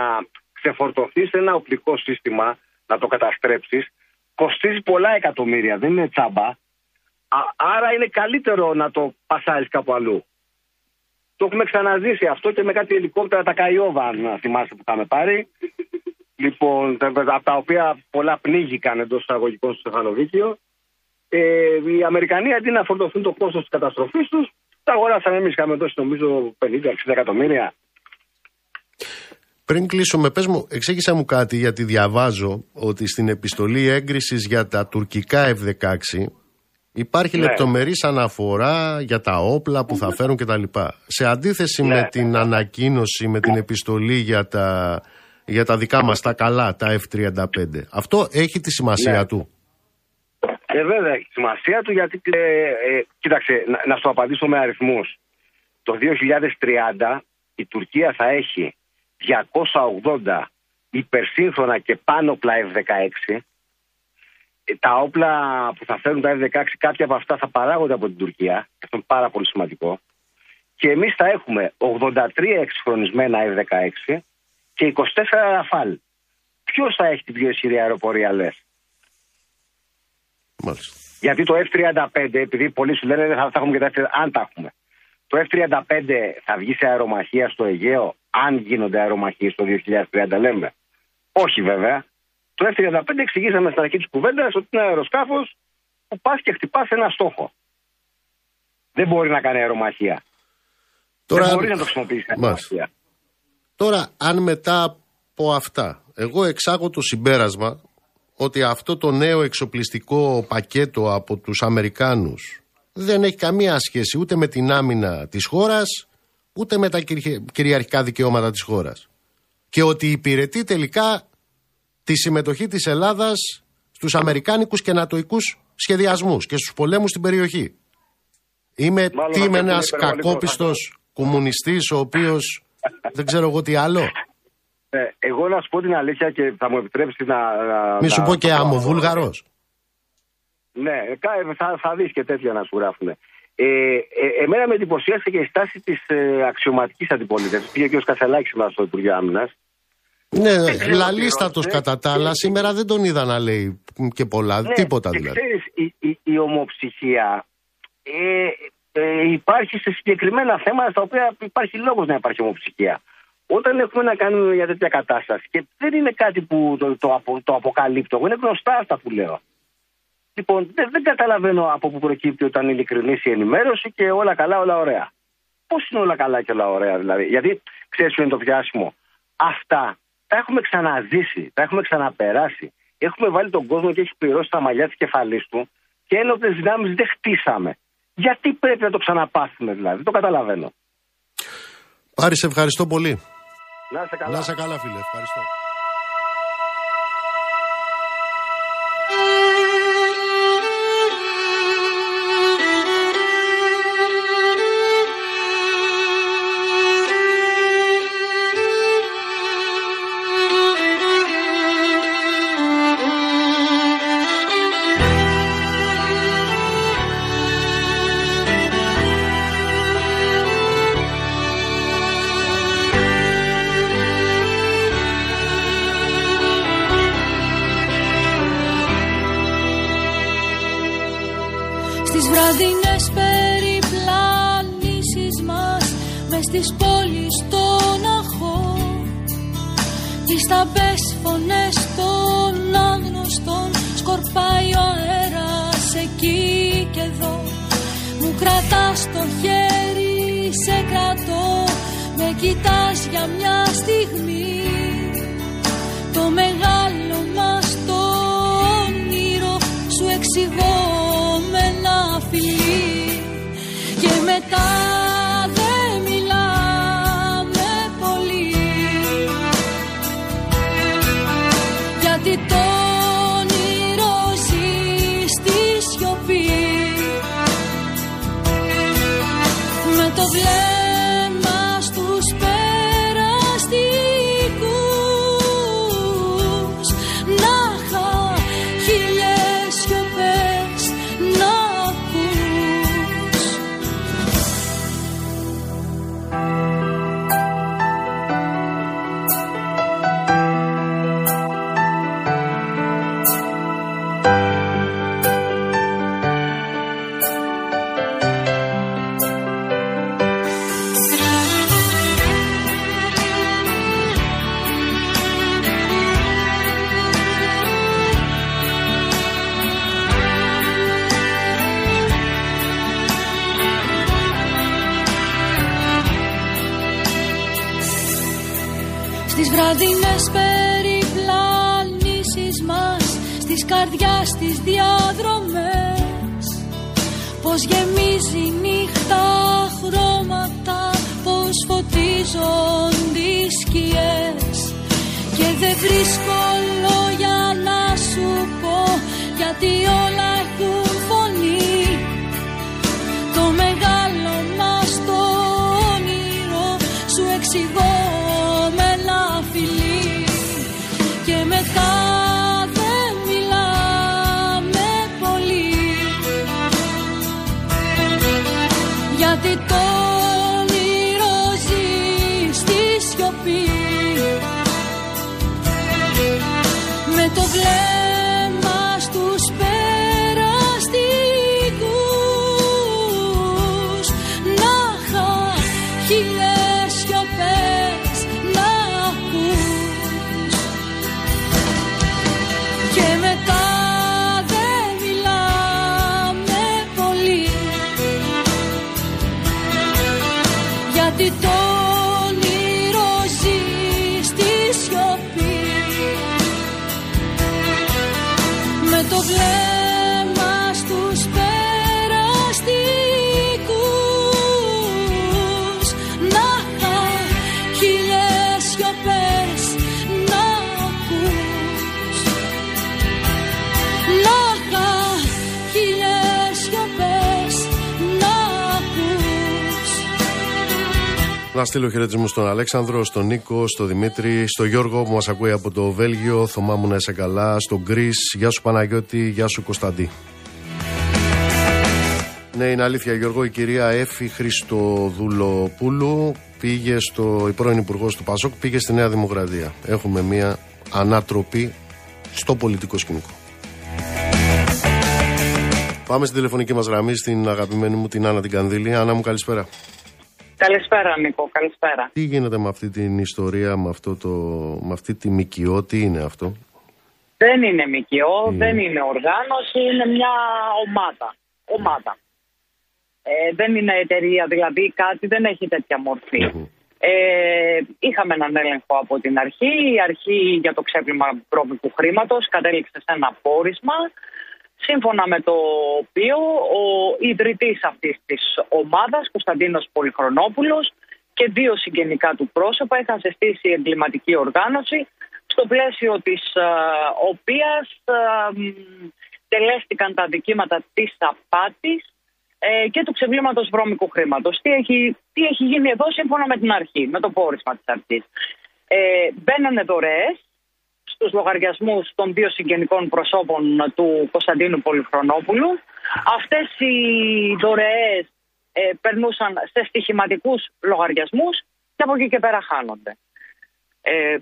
ξεφορτωθείς ένα οπλικό σύστημα, να το καταστρέψεις, κοστίζει πολλά εκατομμύρια, δεν είναι τσάμπα. άρα είναι καλύτερο να το πασάρεις κάπου αλλού. Το έχουμε ξαναζήσει αυτό και με κάτι ελικόπτερα τα Καϊόβα, αν θυμάστε που είχαμε πάρει. Λοιπόν, από τα οποία πολλά πνίγηκαν εντός εισαγωγικών στο Στεφανοβίκιο. Ε, οι Αμερικανοί αντί να φορτωθούν το κόστος της καταστροφής τους, τα αγοράσαμε εμείς. Είχαμε δώσει νομίζω 50-60 εκατομμύρια. Πριν κλείσουμε, πες μου, εξήγησα μου κάτι γιατί διαβάζω ότι στην επιστολή έγκρισης για τα τουρκικά F-16 υπάρχει ναι. λεπτομερής αναφορά για τα όπλα που θα φέρουν κτλ. Σε αντίθεση ναι. με την ανακοίνωση, με την επιστολή για τα για τα δικά μας τα καλά, τα F-35. Αυτό έχει τη σημασία ναι. του; Ε, βέβαια, έχει τη σημασία του γιατί, ε, ε, κοίταξε, να, να σου απαντήσω με αριθμούς. Το 2030 η Τουρκία θα έχει 280 υπερσύγχρονα και πάνω όπλα F-16. Ε, τα όπλα που θα φέρουν τα F-16, κάποια από αυτά θα παράγονται από την Τουρκία. Αυτό είναι πάρα πολύ σημαντικό. Και εμείς θα έχουμε 83 εξυγχρονισμένα F-16 και 24 Ραφάλ. Ποιος θα έχει την πιο ισχυρή αεροπορία, λες; Γιατί το F-35, επειδή πολλοί σου λένε θα, θα έχουμε και τα F-35, αν τα έχουμε. Το F-35 θα βγει σε αερομαχία στο Αιγαίο, αν γίνονται αερομαχίες το 2030, λέμε. Όχι βέβαια. Το F-35 εξηγήσαμε στην αρχή της κουβέντας ότι είναι αεροσκάφος που πας και χτυπάς ένα στόχο. Δεν μπορεί να κάνει αερομαχία. Τώρα... Δεν μπορεί να το χρησιμοποιήσει αερομαχία. Τώρα, αν μετά από αυτά, εγώ εξάγω το συμπέρασμα ότι αυτό το νέο εξοπλιστικό πακέτο από τους Αμερικάνους δεν έχει καμία σχέση ούτε με την άμυνα της χώρας, ούτε με τα κυριαρχικά δικαιώματα της χώρας. Και ότι υπηρετεί τελικά τη συμμετοχή της Ελλάδας στους αμερικάνικους και νατοικούς σχεδιασμούς και στους πολέμους στην περιοχή. Είμαι, τι είμαι ένας κακόπιστος κομμουνιστής ο οποίος δεν ξέρω εγώ τι άλλο. Ε, εγώ να σου πω την αλήθεια και θα μου επιτρέψεις να. Μη σου πω και άμμο, Βούλγαρος. Ναι, θα, θα δεις και τέτοια να σου γράφουν. Ε, ε, εμένα με εντυπωσίασε και η στάση της ε, αξιωματικής αντιπολίτευσης. Πήγε και ο Κασελάκης μα στο Υπουργείο Άμυνας. Ναι, λαλίστατος κατά τα άλλα. Σήμερα δεν τον είδα να λέει και πολλά. Ναι, τίποτα δηλαδή. Ξέρεις, η, η, η ομοψυχία ε, ε, υπάρχει σε συγκεκριμένα θέματα στα οποία υπάρχει λόγος να υπάρχει ομοψυχία. Όταν έχουμε να κάνουμε για τέτοια κατάσταση και δεν είναι κάτι που το, το, το αποκαλύπτω, είναι γνωστά αυτά που λέω. Λοιπόν, δεν, δεν καταλαβαίνω από πού προκύπτει όταν είναι ειλικρινής η ενημέρωση και όλα καλά, όλα ωραία. Πώς είναι όλα καλά και όλα ωραία, δηλαδή; Γιατί ξέρεις ποιο είναι το πιάσιμο; Αυτά τα έχουμε ξαναζήσει, τα έχουμε ξαναπεράσει. Έχουμε βάλει τον κόσμο και έχει πληρώσει τα μαλλιά της κεφαλής του και ένοπλες δυνάμεις δεν χτίσαμε. Γιατί πρέπει να το ξαναπάθουμε, δηλαδή; Το καταλαβαίνω. Πάρη, σε ευχαριστώ πολύ. Να σε καλά. Να σε καλά, φίλε. Ευχαριστώ. Βραδινές περιπλανήσεις μας Στις καρδιάς τις διαδρομές. Πως γεμίζει νύχτα χρώματα Πως φωτίζονται οι σκιές. Και δεν βρίσκω λόγια να σου πω Γιατί όλα έχουν Να στείλω χαιρετισμούς στον Αλέξανδρο, στον Νίκο, στον Δημήτρη, στον Γιώργο που μας ακούει από το Βέλγιο. Θωμά μου να είσαι καλά. Στον Κρι, γεια σου Παναγιώτη, γεια σου Κωνσταντή. Ναι, είναι αλήθεια, Γιώργο. Η κυρία Έφη Χριστοδουλοπούλου πήγε στο. η πρώην Υπουργός του Πασόκ πήγε στη Νέα Δημοκρατία. Έχουμε μία ανάτροπη στο πολιτικό σκηνικό. Πάμε στην τηλεφωνική μας γραμμή στην αγαπημένη μου την Άννα την Κανδύλη. Άννα μου, καλησπέρα. Καλησπέρα, Νίκο. Καλησπέρα. Τι γίνεται με αυτή την ιστορία, με, αυτό το, με αυτή τη ΜΚΟ, τι είναι αυτό; Δεν είναι ΜΚΟ, δεν είναι οργάνωση, είναι μια ομάδα. ομάδα. Ε, δεν είναι εταιρεία, δηλαδή κάτι δεν έχει τέτοια Ε, είχαμε έναν έλεγχο από την αρχή. Η αρχή για το ξέπλυμα πρόμικου χρήματος κατέληξε σε ένα πόρισμα. Σύμφωνα με το οποίο ο ιδρυτής αυτής της ομάδας, Κωνσταντίνος Πολυχρονόπουλος και δύο συγγενικά του πρόσωπα είχαν συστήσει εγκληματική οργάνωση στο πλαίσιο της uh, οποίας uh, τελέστηκαν τα δικήματα της απάτης ε, και του ξεβλήματος βρώμικου χρήματος. Τι έχει, τι έχει γίνει εδώ σύμφωνα με την αρχή, με το πόρισμα της αρχής. Ε, μπαίνανε δωρεές στους λογαριασμούς των δύο συγγενικών προσώπων του Κωνσταντίνου Πολυχρονόπουλου. Αυτές οι δωρεές ε, περνούσαν σε στοιχηματικούς λογαριασμούς και από εκεί και πέρα χάνονται. Ε,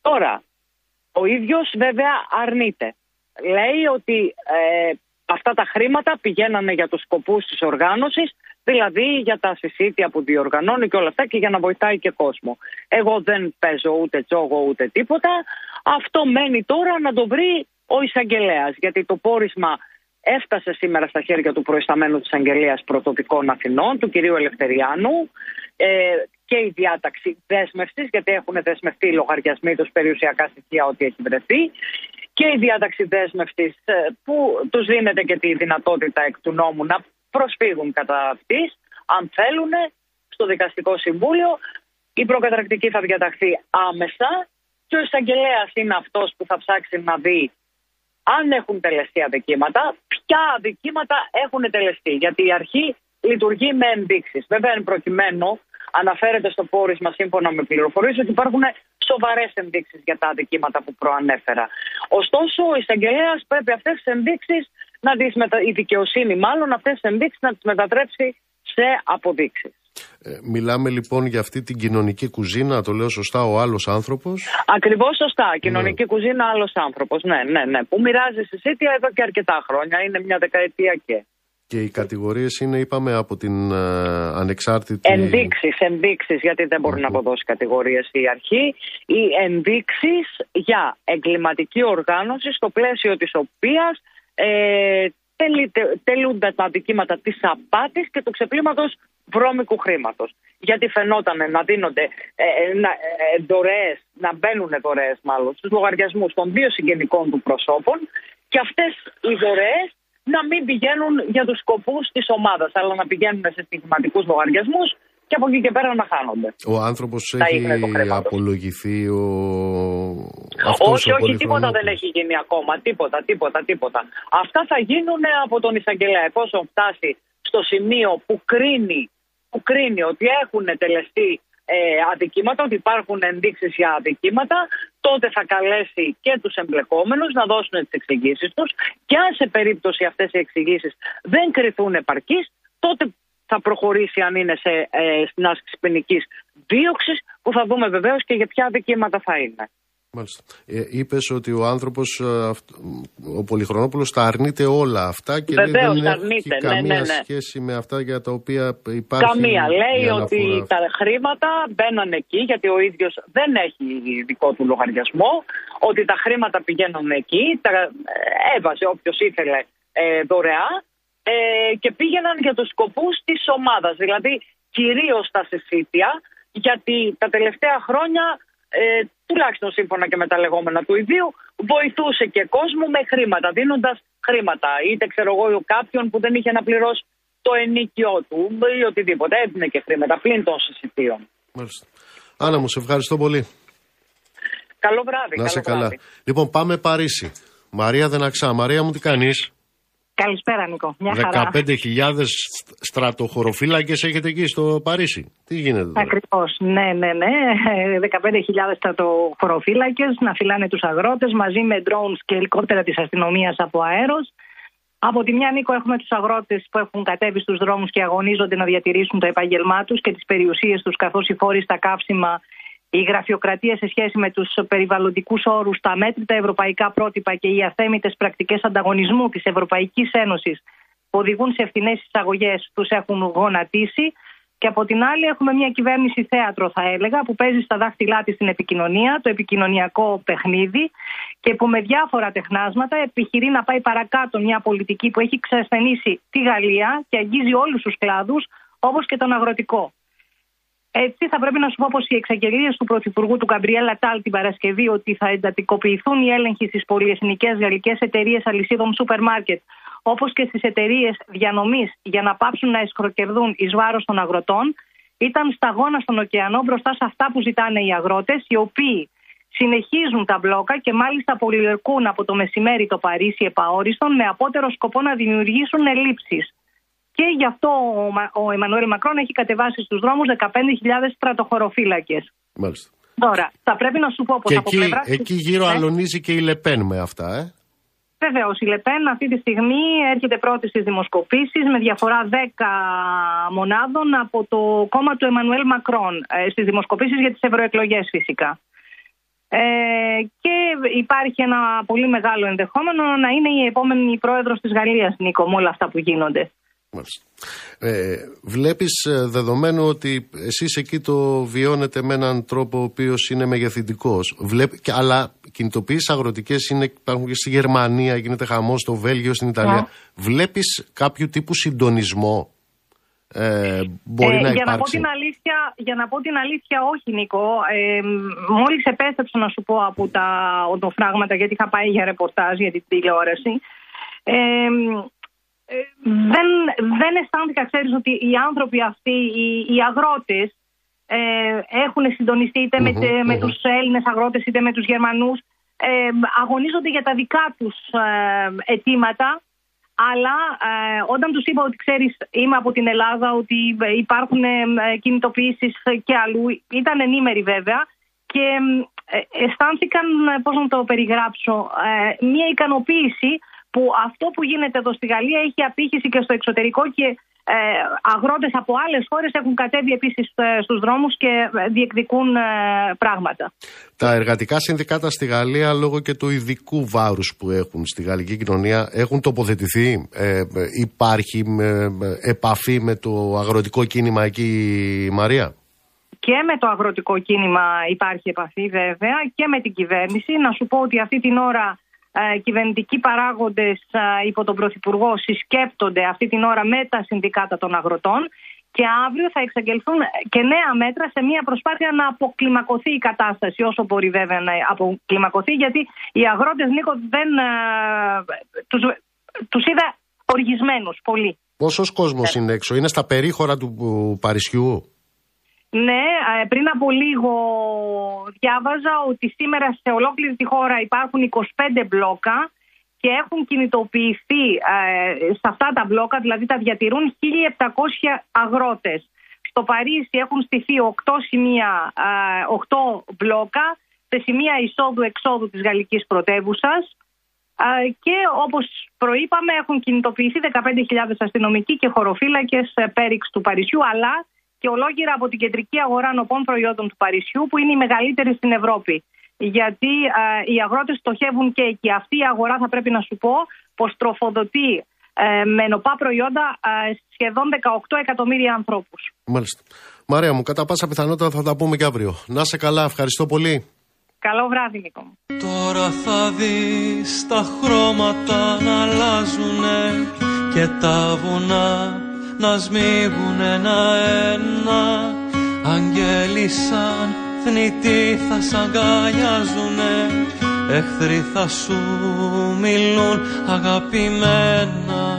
τώρα, ο ίδιος βέβαια αρνείται. Λέει ότι ε, αυτά τα χρήματα πηγαίνανε για τους σκοπούς της οργάνωσης, δηλαδή για τα συσίτια που διοργανώνει και όλα αυτά και για να βοηθάει και κόσμο. Εγώ δεν παίζω ούτε τζόγο ούτε τίποτα. Αυτό μένει τώρα να το βρει ο εισαγγελέας, γιατί το πόρισμα έφτασε σήμερα στα χέρια του προϊσταμένου της Αγγελίας Πρωτοπικών Αθηνών, του κυρίου Ελευθεριάνου, ε, και η διάταξη δέσμευσης, γιατί έχουν δεσμευτεί οι λογαριασμοί τους περιουσιακά στοιχεία ό,τι έχει βρεθεί, και η διάταξη δέσμευσης ε, που τους δίνεται και τη δυνατότητα εκ του νόμου να προσφύγουν κατά αυτής, αν θέλουν, στο Δικαστικό Συμβούλιο. Η προκαταρκτική θα διαταχθεί άμεσα και ο εισαγγελέας είναι αυτός που θα ψάξει να δει αν έχουν τελεστεί αδικήματα, ποια αδικήματα έχουν τελεστεί. Γιατί η αρχή λειτουργεί με ενδείξεις. Βέβαια, εν προκειμένου, αναφέρεται στο πόρισμα σύμφωνα με πληροφορίες ότι υπάρχουν σοβαρές ενδείξεις για τα αδικήματα που προανέφερα. Ωστόσο, ο εισαγγελέας πρέπει αυτές τις ενδείξεις να τις μετα... η δικαιοσύνη μάλλον αυτές τις ενδείξεις να τις μετατρέψει σε αποδείξεις. Ε, μιλάμε λοιπόν για αυτή την κοινωνική κουζίνα, το λέω σωστά, ο άλλος άνθρωπος; Ακριβώς σωστά. Κοινωνική ναι. κουζίνα, άλλος άνθρωπος. Ναι, ναι, ναι. Που μοιράζει συσίτια εδώ και αρκετά χρόνια. Είναι μια δεκαετία και. Και οι κατηγορίες είναι, είπαμε, από την uh, ανεξάρτητη. Ενδείξεις, ενδείξεις, γιατί δεν μπορεί να αποδώσει κατηγορίες η αρχή. Οι ενδείξεις για εγκληματική οργάνωση, στο πλαίσιο της οποίας ε, τελούνται τα αντικείμενα της απάτης και του ξεπλήματος βρώμικου χρήματος. Γιατί φαινόταν να δίνονται ε, ε να, ε, δωρεές, να μπαίνουν δωρεές μάλλον στους λογαριασμούς των δύο συγγενικών του προσώπων και αυτές οι δωρεές να μην πηγαίνουν για τους σκοπούς της ομάδας, αλλά να πηγαίνουν σε στιγματικού λογαριασμούς και από εκεί και πέρα να χάνονται. Ο άνθρωπος έχει απολογηθεί ο. όχι, όχι, τίποτα δεν έχει γίνει ακόμα. Τίποτα, τίποτα, τίποτα. Αυτά θα γίνουν από τον εισαγγελέα. Εφόσον φτάσει στο σημείο που κρίνει, που κρίνει ότι έχουν τελεστεί ε, αδικήματα, ότι υπάρχουν ενδείξεις για αδικήματα, τότε θα καλέσει και τους εμπλεκόμενους να δώσουν τις εξηγήσεις τους και αν σε περίπτωση αυτές οι εξηγήσεις δεν κρυθούν επαρκείς, τότε θα προχωρήσει αν είναι σε, ε, στην άσκηση ποινικής δίωξης, που θα δούμε βεβαίως και για ποια δικήματα θα είναι. Μάλιστα. Ε, Είπες ότι ο άνθρωπος, ε, ο Πολυχρονόπουλος, τα αρνείται όλα αυτά και Βεβαίως, δεν αρνείται, έχει ναι, καμία ναι, ναι. σχέση με αυτά για τα οποία υπάρχει. Καμία. Λέει ότι τα χρήματα μπαίνουν εκεί, γιατί ο ίδιος δεν έχει δικό του λογαριασμό, ότι τα χρήματα πηγαίνουν εκεί, τα ε, έβαζε όποιος ήθελε ε, δωρεά ε, και πήγαιναν για τους σκοπούς της ομάδας, δηλαδή κυρίως τα συσίτια, γιατί τα τελευταία χρόνια, ε, τουλάχιστον σύμφωνα και με τα λεγόμενα του ιδίου, βοηθούσε και κόσμο με χρήματα, δίνοντας χρήματα, είτε ξέρω εγώ κάποιον που δεν είχε να πληρώσει το ενίκιο του ή οτιδήποτε, έδινε και χρήματα πλην των συσιτίων. Μάλιστα. Άννα μου, σε ευχαριστώ πολύ. Καλό βράδυ. Να σε καλά. Λοιπόν, πάμε Παρίσι. Μαρία Δεναξά. Μαρία μου, τι κάνεις; Καλησπέρα, Νίκο. Μια χαρά. 15.000 στρατοχωροφύλακες έχετε εκεί στο Παρίσι. Τι γίνεται τώρα; Ακριβώς. Ναι, ναι, ναι. 15.000 στρατοχωροφύλακες να φυλάνε τους αγρότες μαζί με drones και ελικόπτερα της αστυνομίας από αέρος. Από τη μια, Νίκο, έχουμε τους αγρότες που έχουν κατέβει στους δρόμους και αγωνίζονται να διατηρήσουν το επάγγελμά τους και τις περιουσίες τους, καθώς οι φόροι στα καύσιμα η γραφειοκρατία σε σχέση με τους περιβαλλοντικούς όρους, τα μέτρητα ευρωπαϊκά πρότυπα και οι αθέμητες πρακτικές ανταγωνισμού της Ευρωπαϊκής Ένωσης που οδηγούν σε ευθυνέ εισαγωγές τους έχουν γονατίσει. Και από την άλλη έχουμε μια κυβέρνηση θέατρο θα έλεγα που παίζει στα δάχτυλά της την επικοινωνία, το επικοινωνιακό παιχνίδι και που με διάφορα τεχνάσματα επιχειρεί να πάει παρακάτω μια πολιτική που έχει ξεσθενήσει τη Γαλλία και αγγίζει όλους τους κλάδους όπως και τον αγροτικό. Έτσι, θα πρέπει να σου πω πως οι εξαγγελίες του Πρωθυπουργού του Καμπριέλ Λατάλ την Παρασκευή ότι θα εντατικοποιηθούν οι έλεγχοι στις πολυεθνικές γαλλικές εταιρείες αλυσίδων σούπερ μάρκετ, όπως και στις εταιρείες διανομής, για να πάψουν να εσκροκερδούν εις βάρος των αγροτών, ήταν σταγόνα στον ωκεανό μπροστά σε αυτά που ζητάνε οι αγρότες, οι οποίοι συνεχίζουν τα μπλόκα και μάλιστα πολιορκούν από το μεσημέρι το Παρίσι επαόριστον με απότερο σκοπό να δημιουργήσουν ελλείψεις. Και γι' αυτό ο Εμμανουέλ Μακρόν έχει κατεβάσει στους δρόμους 15.000 στρατοχωροφύλακες. Μάλιστα. Τώρα, θα πρέπει να σου πω πως από εκεί, πλευράς. Εκεί γύρω ναι. αλωνίζει και η Λεπέν με αυτά, ε. Βεβαίως, η Λεπέν αυτή τη στιγμή έρχεται πρώτη στις δημοσκοπήσεις με διαφορά 10 μονάδων από το κόμμα του Εμμανουέλ Μακρόν. Ε, στις δημοσκοπήσεις για τις ευρωεκλογές, φυσικά. Ε, και υπάρχει ένα πολύ μεγάλο ενδεχόμενο να είναι η επόμενη πρόεδρος της Γαλλίας, Νίκο, με όλα αυτά που γίνονται. Ε, βλέπεις ε, δεδομένου ότι εσείς εκεί το βιώνετε με έναν τρόπο ο οποίος είναι μεγεθυντικός Βλέπ, αλλά κινητοποιήσεις αγροτικές είναι, υπάρχουν και στη Γερμανία, γίνεται χαμός στο Βέλγιο, στην Ιταλία. Yeah. Ναι. Βλέπεις κάποιο τύπου συντονισμό ε, μπορεί ε, να για, να πω την αλήθεια, για να πω την αλήθεια, όχι Νίκο. Ε, μόλις επέστρεψα να σου πω από τα οδοφράγματα γιατί είχα πάει για ρεπορτάζ για την τηλεόραση. Ε, ε, δεν, δεν αισθάνθηκα, ξέρεις, ότι οι άνθρωποι αυτοί, οι, οι αγρότες, ε, έχουν συντονιστεί είτε με, με τους Έλληνες αγρότες είτε με τους Γερμανούς, ε, αγωνίζονται για τα δικά τους ε, αιτήματα, αλλά ε, όταν τους είπα ότι ξέρεις είμαι από την Ελλάδα, ότι υπάρχουν ε, κινητοποιήσεις και αλλού, ήταν ενήμεροι βέβαια και αισθάνθηκαν, πώς να το περιγράψω, μια ικανοποίηση που αυτό που γίνεται εδώ στη Γαλλία έχει απήχηση και στο εξωτερικό και ε, αγρότες από άλλες χώρες έχουν κατέβει επίσης ε, στους δρόμους και ε, διεκδικούν ε, πράγματα. Τα εργατικά συνδικάτα στη Γαλλία λόγω και του ειδικού βάρους που έχουν στη γαλλική κοινωνία έχουν τοποθετηθεί. Ε, υπάρχει επαφή με το αγροτικό κίνημα εκεί Μαρία; Και με το αγροτικό κίνημα υπάρχει επαφή βέβαια και με την κυβέρνηση. Να σου πω ότι αυτή την ώρα ε, κυβερνητικοί παράγοντες ε, υπό τον Πρωθυπουργό συσκέπτονται αυτή την ώρα με τα συνδικάτα των αγροτών και αύριο θα εξαγγελθούν και νέα μέτρα σε μια προσπάθεια να αποκλιμακωθεί η κατάσταση όσο μπορεί βέβαια να αποκλιμακωθεί γιατί οι αγρότες Νίκο δεν ε, τους, τους είδα οργισμένους πολύ. Πόσος κόσμος είναι έξω, είναι στα περίχωρα του Παρισιού; Ναι, ε, πριν από λίγο διάβαζα ότι σήμερα σε ολόκληρη τη χώρα υπάρχουν 25 μπλόκα και έχουν κινητοποιηθεί ε, σε αυτά τα μπλόκα, δηλαδή τα διατηρούν 1.700 αγρότες. Στο Παρίσι έχουν στηθεί 8 σημεία, 8 ε, μπλόκα σε σημεία εισόδου-εξόδου της γαλλικής πρωτεύουσας και όπως προείπαμε έχουν κινητοποιηθεί 15.000 αστυνομικοί και χωροφύλακες πέριξ του Παρισιού αλλά και ολόγυρα από την κεντρική αγορά νοπών προϊόντων του Παρισιού, που είναι η μεγαλύτερη στην Ευρώπη. Γιατί οι αγρότες στοχεύουν και εκεί. Αυτή η αγορά, θα πρέπει να σου πω, πως τροφοδοτεί ε, με νοπά προϊόντα σχεδόν 18 εκατομμύρια ανθρώπους. Μάλιστα. Μαρία μου, κατά πάσα πιθανότητα θα τα πούμε και αύριο. Να σε καλά, ευχαριστώ πολύ. Καλό βράδυ, Νίκο. Τώρα θα δεις τα χρώματα να αλλάζουν και τα βουνά νας σμίγουν ένα-ένα Αγγέλοι σαν θνητοί θα σ' αγκαλιάζουνε. Εχθροί θα σου μιλούν αγαπημένα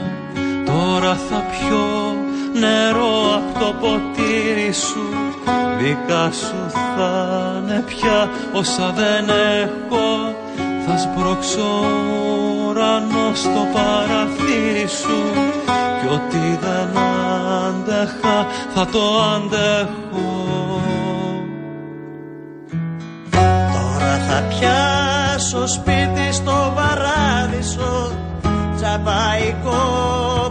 Τώρα θα πιω νερό από το ποτήρι σου. Δικά σου θα είναι πια όσα δεν έχω Θα σπρώξω ουρανό στο παραθύρι σου κι ό,τι δεν άντεχα θα το αντέχω. Τώρα θα πιάσω σπίτι στο παράδεισο Τσαπαϊκό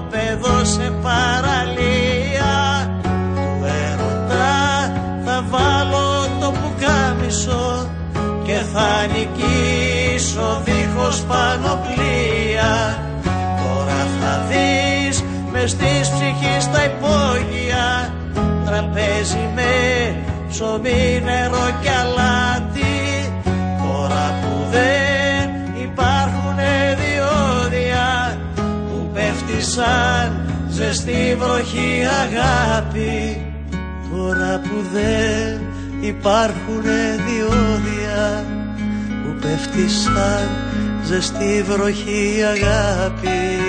παιδό σε παραλία. Του έρωτα θα βάλω το πουκάμισο Και θα νικήσω δίχως πανοπλία. Τώρα θα δεις μες της ψυχής τα υπόγεια. Ψωμί, νερό και αλάτι. Τώρα που δεν υπάρχουν διόδια που πέφτει σαν ζεστή βροχή αγάπη. Τώρα που δεν υπάρχουν διόδια. που πέφτει σαν ζεστή βροχή αγάπη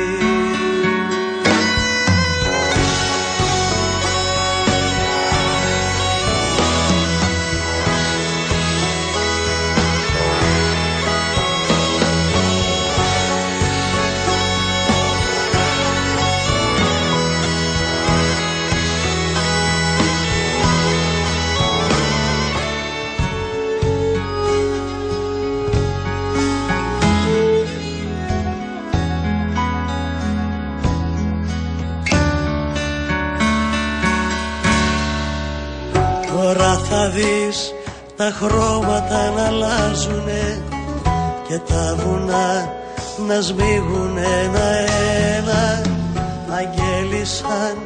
δεις τα χρώματα να αλλάζουνε και τα βουνά να σμίγουν ένα-ένα αγγέλοι σαν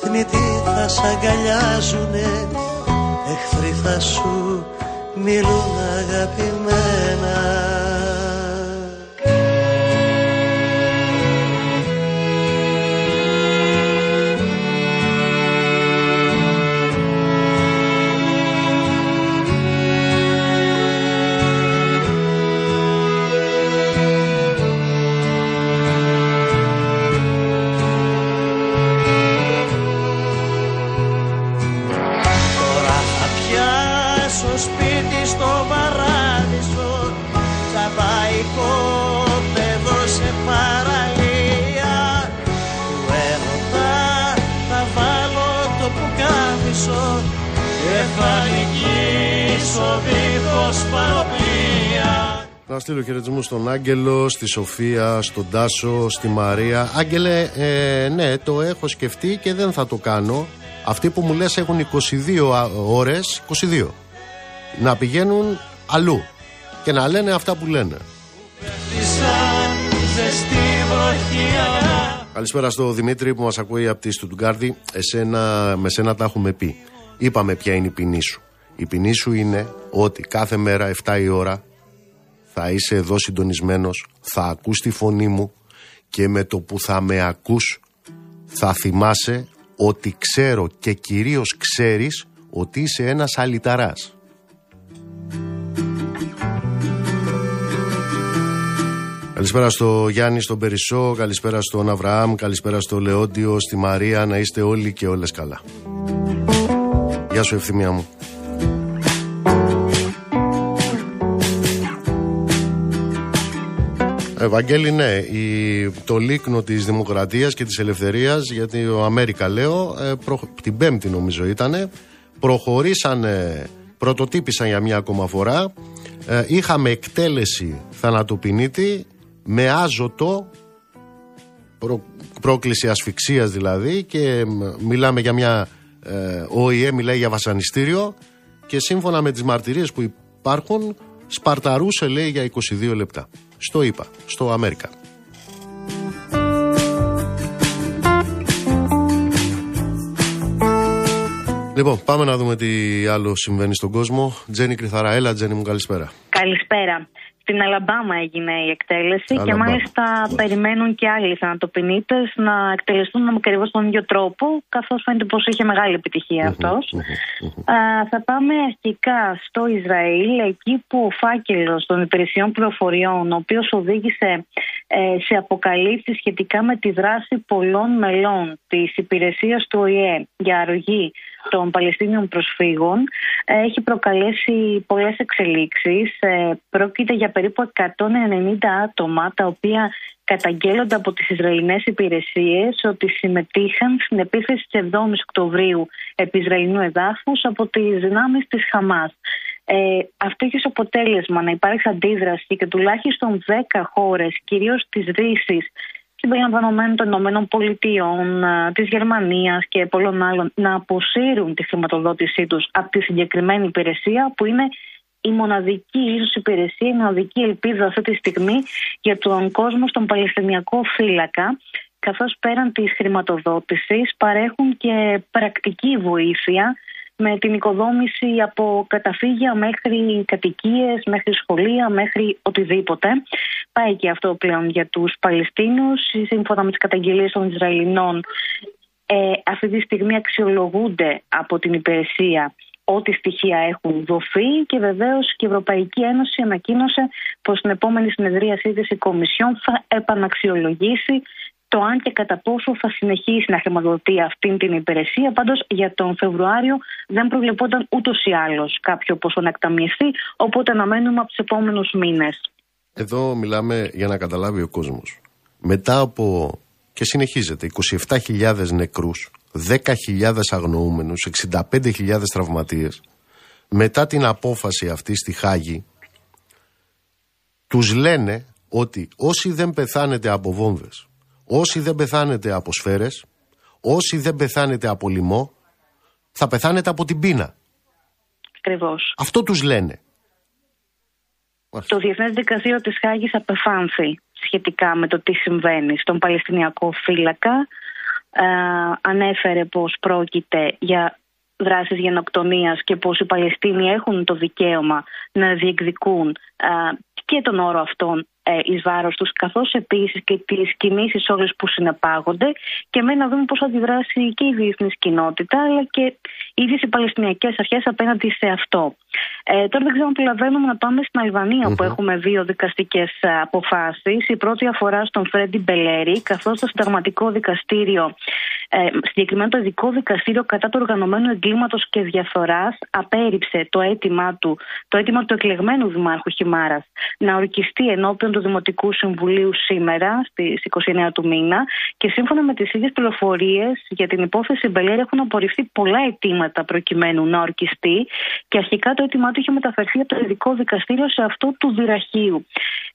θνητοί θα σ' αγκαλιάζουνε εχθροί θα σου μιλούν αγαπημένα Να στείλω χαιρετισμού στον Άγγελο, στη Σοφία, στον Τάσο, στη Μαρία. Άγγελε, ε, ναι, το έχω σκεφτεί και δεν θα το κάνω. Αυτοί που μου λες έχουν 22 ώρες, 22, να πηγαίνουν αλλού και να λένε αυτά που λένε. Καλησπέρα στο Δημήτρη που μας ακούει από τη Στουτγκάρδη. Εσένα, με σένα τα έχουμε πει. Είπαμε ποια είναι η ποινή σου. Η ποινή σου είναι ότι κάθε μέρα 7 η ώρα θα είσαι εδώ συντονισμένος, θα ακούς τη φωνή μου και με το που θα με ακούς θα θυμάσαι ότι ξέρω και κυρίως ξέρεις ότι είσαι ένας αλυταράς. Καλησπέρα στο Γιάννη, στον Περισσό, καλησπέρα στον Αβραάμ, καλησπέρα στο Λεόντιο, στη Μαρία, να είστε όλοι και όλες καλά. Γεια σου ευθυμία μου. Ευαγγέλη, ναι, η, το λίκνο της δημοκρατίας και της ελευθερίας, γιατί ο Αμέρικα λέω, ε, την πέμπτη νομίζω ήτανε, προχωρήσανε, πρωτοτύπησαν για μια ακόμα φορά, ε, είχαμε εκτέλεση θανατοπινίτη με άζωτο, προ, πρόκληση ασφυξίας δηλαδή και μιλάμε για μια, ε, ο ΟΗΕ μιλάει για βασανιστήριο και σύμφωνα με τις μαρτυρίες που υπάρχουν σπαρταρούσε λέει για 22 λεπτά στο ΙΠΑ, στο Αμέρικα. Λοιπόν, πάμε να δούμε τι άλλο συμβαίνει στον κόσμο. Τζένι Κρυθαρά, έλα Τζένι μου, καλησπέρα. Καλησπέρα. Στην Αλαμπάμα έγινε η εκτέλεση και μάλιστα περιμένουν και άλλοι θανατοπινίτε να εκτελεστούν ακριβώς τον ίδιο τρόπο, καθώς φαίνεται πως είχε μεγάλη επιτυχία αυτός. θα πάμε αρχικά στο Ισραήλ, εκεί που ο φάκελος των υπηρεσιών πληροφοριών, ο οποίος οδήγησε ε, σε αποκαλύψει σχετικά με τη δράση πολλών μελών της υπηρεσίας του ΟΗΕ για αρρωγή των Παλαιστίνιων προσφύγων έχει προκαλέσει πολλές εξελίξεις. Ε, πρόκειται για περίπου 190 άτομα τα οποία καταγγέλλονται από τις Ισραηλινές υπηρεσίες ότι συμμετείχαν στην επίθεση της 7ης Οκτωβρίου επί Ισραηλινού εδάφους από τις δυνάμεις της Χαμάς. Ε, αυτό έχει ως αποτέλεσμα να υπάρξει αντίδραση και τουλάχιστον 10 χώρες, κυρίως της Δύσης, συμπεριλαμβανομένων των Ηνωμένων Πολιτειών, ε, της Γερμανίας και πολλών άλλων, να αποσύρουν τη χρηματοδότησή τους από τη συγκεκριμένη υπηρεσία, που είναι η μοναδική ίσως υπηρεσία, η μοναδική ελπίδα αυτή τη στιγμή για τον κόσμο στον Παλαιστινιακό φύλακα, καθώς πέραν της χρηματοδότησης παρέχουν και πρακτική βοήθεια με την οικοδόμηση από καταφύγια μέχρι κατοικίες, μέχρι σχολεία, μέχρι οτιδήποτε. Πάει και αυτό πλέον για τους Παλαιστίνους. Σύμφωνα με τις καταγγελίες των Ισραηλινών, ε, αυτή τη στιγμή αξιολογούνται από την υπηρεσία ό,τι στοιχεία έχουν δοθεί και βεβαίως και η Ευρωπαϊκή Ένωση ανακοίνωσε πως στην επόμενη συνεδρίασή της η Κομισιόν θα επαναξιολογήσει το αν και κατά πόσο θα συνεχίσει να χρηματοδοτεί αυτή την υπηρεσία. Πάντως για τον Φεβρουάριο δεν προβλεπόταν ούτως ή άλλως κάποιο ποσό να εκταμιευθεί, οπότε αναμένουμε από τους επόμενους μήνες. Εδώ μιλάμε για να καταλάβει ο κόσμος. Μετά από. και συνεχίζεται, 27.000 νεκρούς 10.000 αγνοούμενους, 65.000 τραυματίες, μετά την απόφαση αυτή στη Χάγη, τους λένε ότι όσοι δεν πεθάνετε από βόμβες, όσοι δεν πεθάνετε από σφαίρες, όσοι δεν πεθάνετε από λοιμό, θα πεθάνετε από την πείνα. Ακριβώς. Αυτό τους λένε. Το Διεθνές Δικαστήριο της Χάγης απεφάνθη σχετικά με το τι συμβαίνει στον Παλαιστινιακό φύλακα ε, ανέφερε πως πρόκειται για δράσεις γενοκτονίας και πως οι Παλαιστίνοι έχουν το δικαίωμα να διεκδικούν ε, και τον όρο αυτόν ε, εις βάρος τους καθώς επίσης και τις κινήσεις όλες που συνεπάγονται και με να δούμε πώς θα αντιδράσει και η διεθνής κοινότητα αλλά και οι ίδιες οι Παλαιστινιακές αρχές απέναντι σε αυτό. Ε, τώρα δεν ξέρω αν προλαβαίνουμε να πάμε στην αλβανια που έχουμε δύο δικαστικές ε, αποφάσεις. Η πρώτη αφορά στον Φρέντι Μπελέρη καθώς το συνταγματικό δικαστήριο ε, συγκεκριμένα το ειδικό δικαστήριο κατά του οργανωμένου εγκλήματος και διαφθοράς απέρριψε το αίτημά του, το αίτημα του εκλεγμένου Δημάρχου Χιμάρας να ορκιστεί ενώπιον του Δημοτικού Συμβουλίου σήμερα, στις 29 του μήνα. Και σύμφωνα με τις ίδιες πληροφορίες για την υπόθεση Μπελέρη, έχουν απορριφθεί πολλά αιτήματα προκειμένου να ορκιστεί. Και αρχικά το αίτημά του είχε μεταφερθεί από το ειδικό δικαστήριο σε αυτό του Δυραχείου.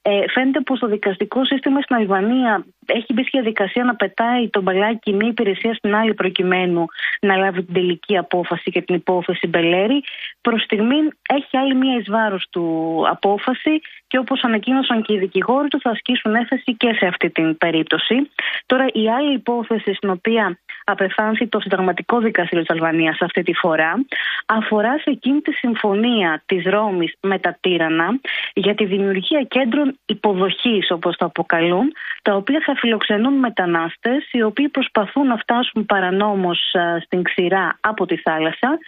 Ε, φαίνεται πως το δικαστικό σύστημα στην Αλβανία έχει μπει στη διαδικασία να πετάει τον μπαλάκι μία υπηρεσία στην άλλη προκειμένου να λάβει την τελική απόφαση για την υπόθεση Μπελέρη. Προς στιγμή έχει άλλη μία εις του απόφαση και όπως ανακοίνωσαν και οι δικηγόροι του θα ασκήσουν έφεση και σε αυτή την περίπτωση. Τώρα η άλλη υπόθεση στην οποία απεφάνθη το συνταγματικό δικαστήριο της Αλβανίας αυτή τη φορά αφορά σε εκείνη τη συμφωνία της Ρώμης με τα Τύρανα για τη δημιουργία κέντρων υποδοχής, όπως το αποκαλούν, τα οποία θα φιλοξενούν μετανάστες οι οποίοι προσπαθούν να φτάσουν παρανόμως στην ξηρά από τη θάλασσα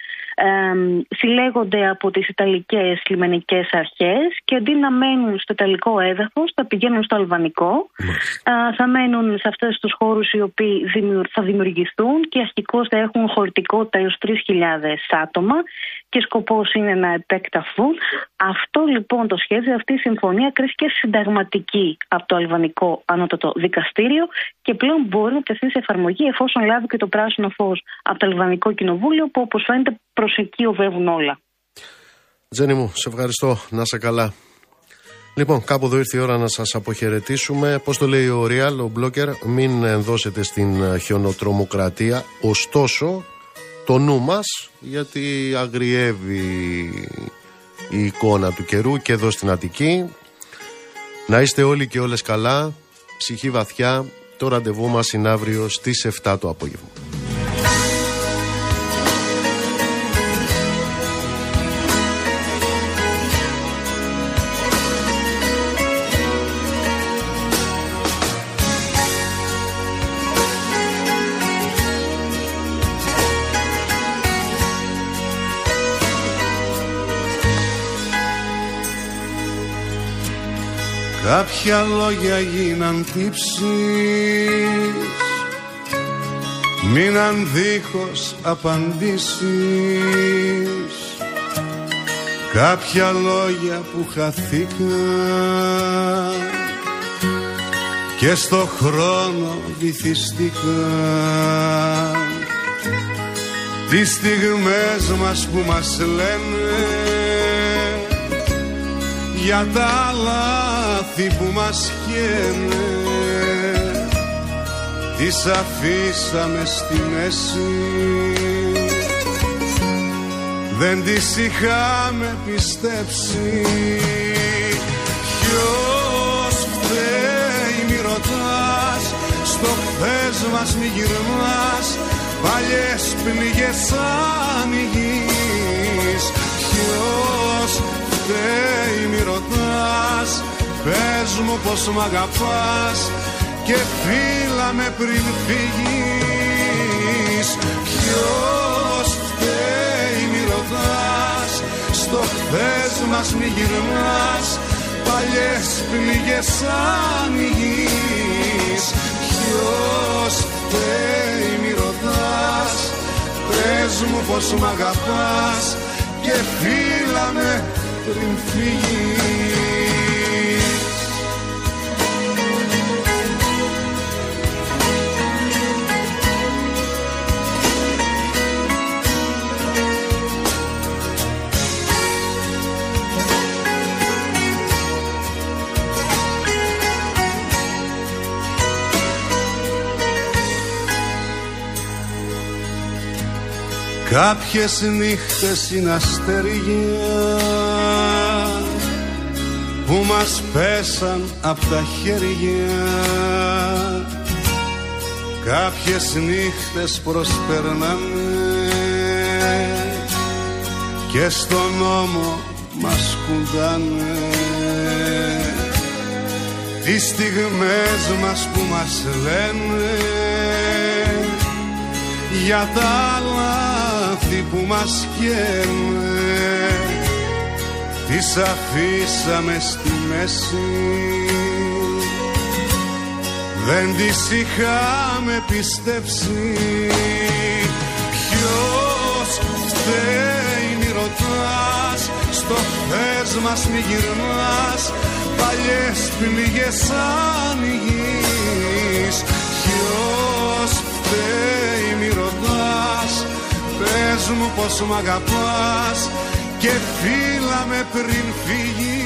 συλλέγονται από τις Ιταλικές λιμενικές αρχές και αντί να μένουν στο Ιταλικό έδαφος θα πηγαίνουν στο Αλβανικό. θα μένουν σε αυτές τους χώρους οι οποίοι θα δημιουργηθούν και αρχικώς θα έχουν χωρητικότητα έως 3.000 άτομα και σκοπός είναι να επεκταθούν. Αυτό λοιπόν το σχέδιο, αυτή η συμφωνία κρίθηκε συνταγματική από το Αλβανικό Ανώτατο Δικαστήριο και πλέον μπορεί να τεθεί σε εφαρμογή εφόσον λάβει και το πράσινο φως από το Αλβανικό Κοινοβούλιο που όπως φαίνεται προς εκεί οβεύουν όλα. Τζένι μου, σε ευχαριστώ. Να σε καλά. Λοιπόν, κάπου εδώ ήρθε η ώρα να σας αποχαιρετήσουμε. Πώς το λέει ο Ριάλ, ο Μπλόκερ, μην δώσετε στην χιονοτρομοκρατία. Ωστόσο, το νου μας, γιατί αγριεύει η εικόνα του καιρού και εδώ στην Αττική. Να είστε όλοι και όλες καλά, ψυχή βαθιά. Το ραντεβού μας είναι αύριο στις 7 το απόγευμα. Κάποια λόγια γίναν τύψεις Μείναν δίχως απαντήσεις. Κάποια λόγια που χαθήκαν Και στο χρόνο βυθιστήκαν. Τις στιγμές μας που μας λένε Για τα άλλα λάθη που μας καίνε τις αφήσαμε στη μέση. Δεν τις είχαμε πιστέψει. Ποιος φταίει μη ρωτάς. Στο χθες μας μη γυρνάς. Παλιές πληγές ανοιγείς Ποιος φταίει μη ρωτάς Πες μου πως μ' αγαπάς και φύλα με πριν φύγεις. Ποιος φταίει μη ρωτάς Στο χθες μας μη γυρνάς Παλιές πληγές ανοιγείς Ποιος φταίει μη ρωτάς Πες μου πως μ' αγαπάς Και φύλα με πριν φύγεις. Κάποιες νύχτες είναι αστεριά που μας πέσαν από τα χέρια. Κάποιες νύχτες προσπερνάμε και στον νόμο μας κουντάνε. Τις στιγμές μας που μας λένε για τα λάθη που μας καίνε τις αφήσαμε στη μέση. Δεν τις είχαμε πιστέψει. Ποιος φταίει μη ρωτάς στο χθες μας μη γυρνάς. Παλιές πληγές ανοιγείς Ποιος φταίει μη ρωτάς Πες μου πως μ' αγαπάς Και φύλα με πριν φύγεις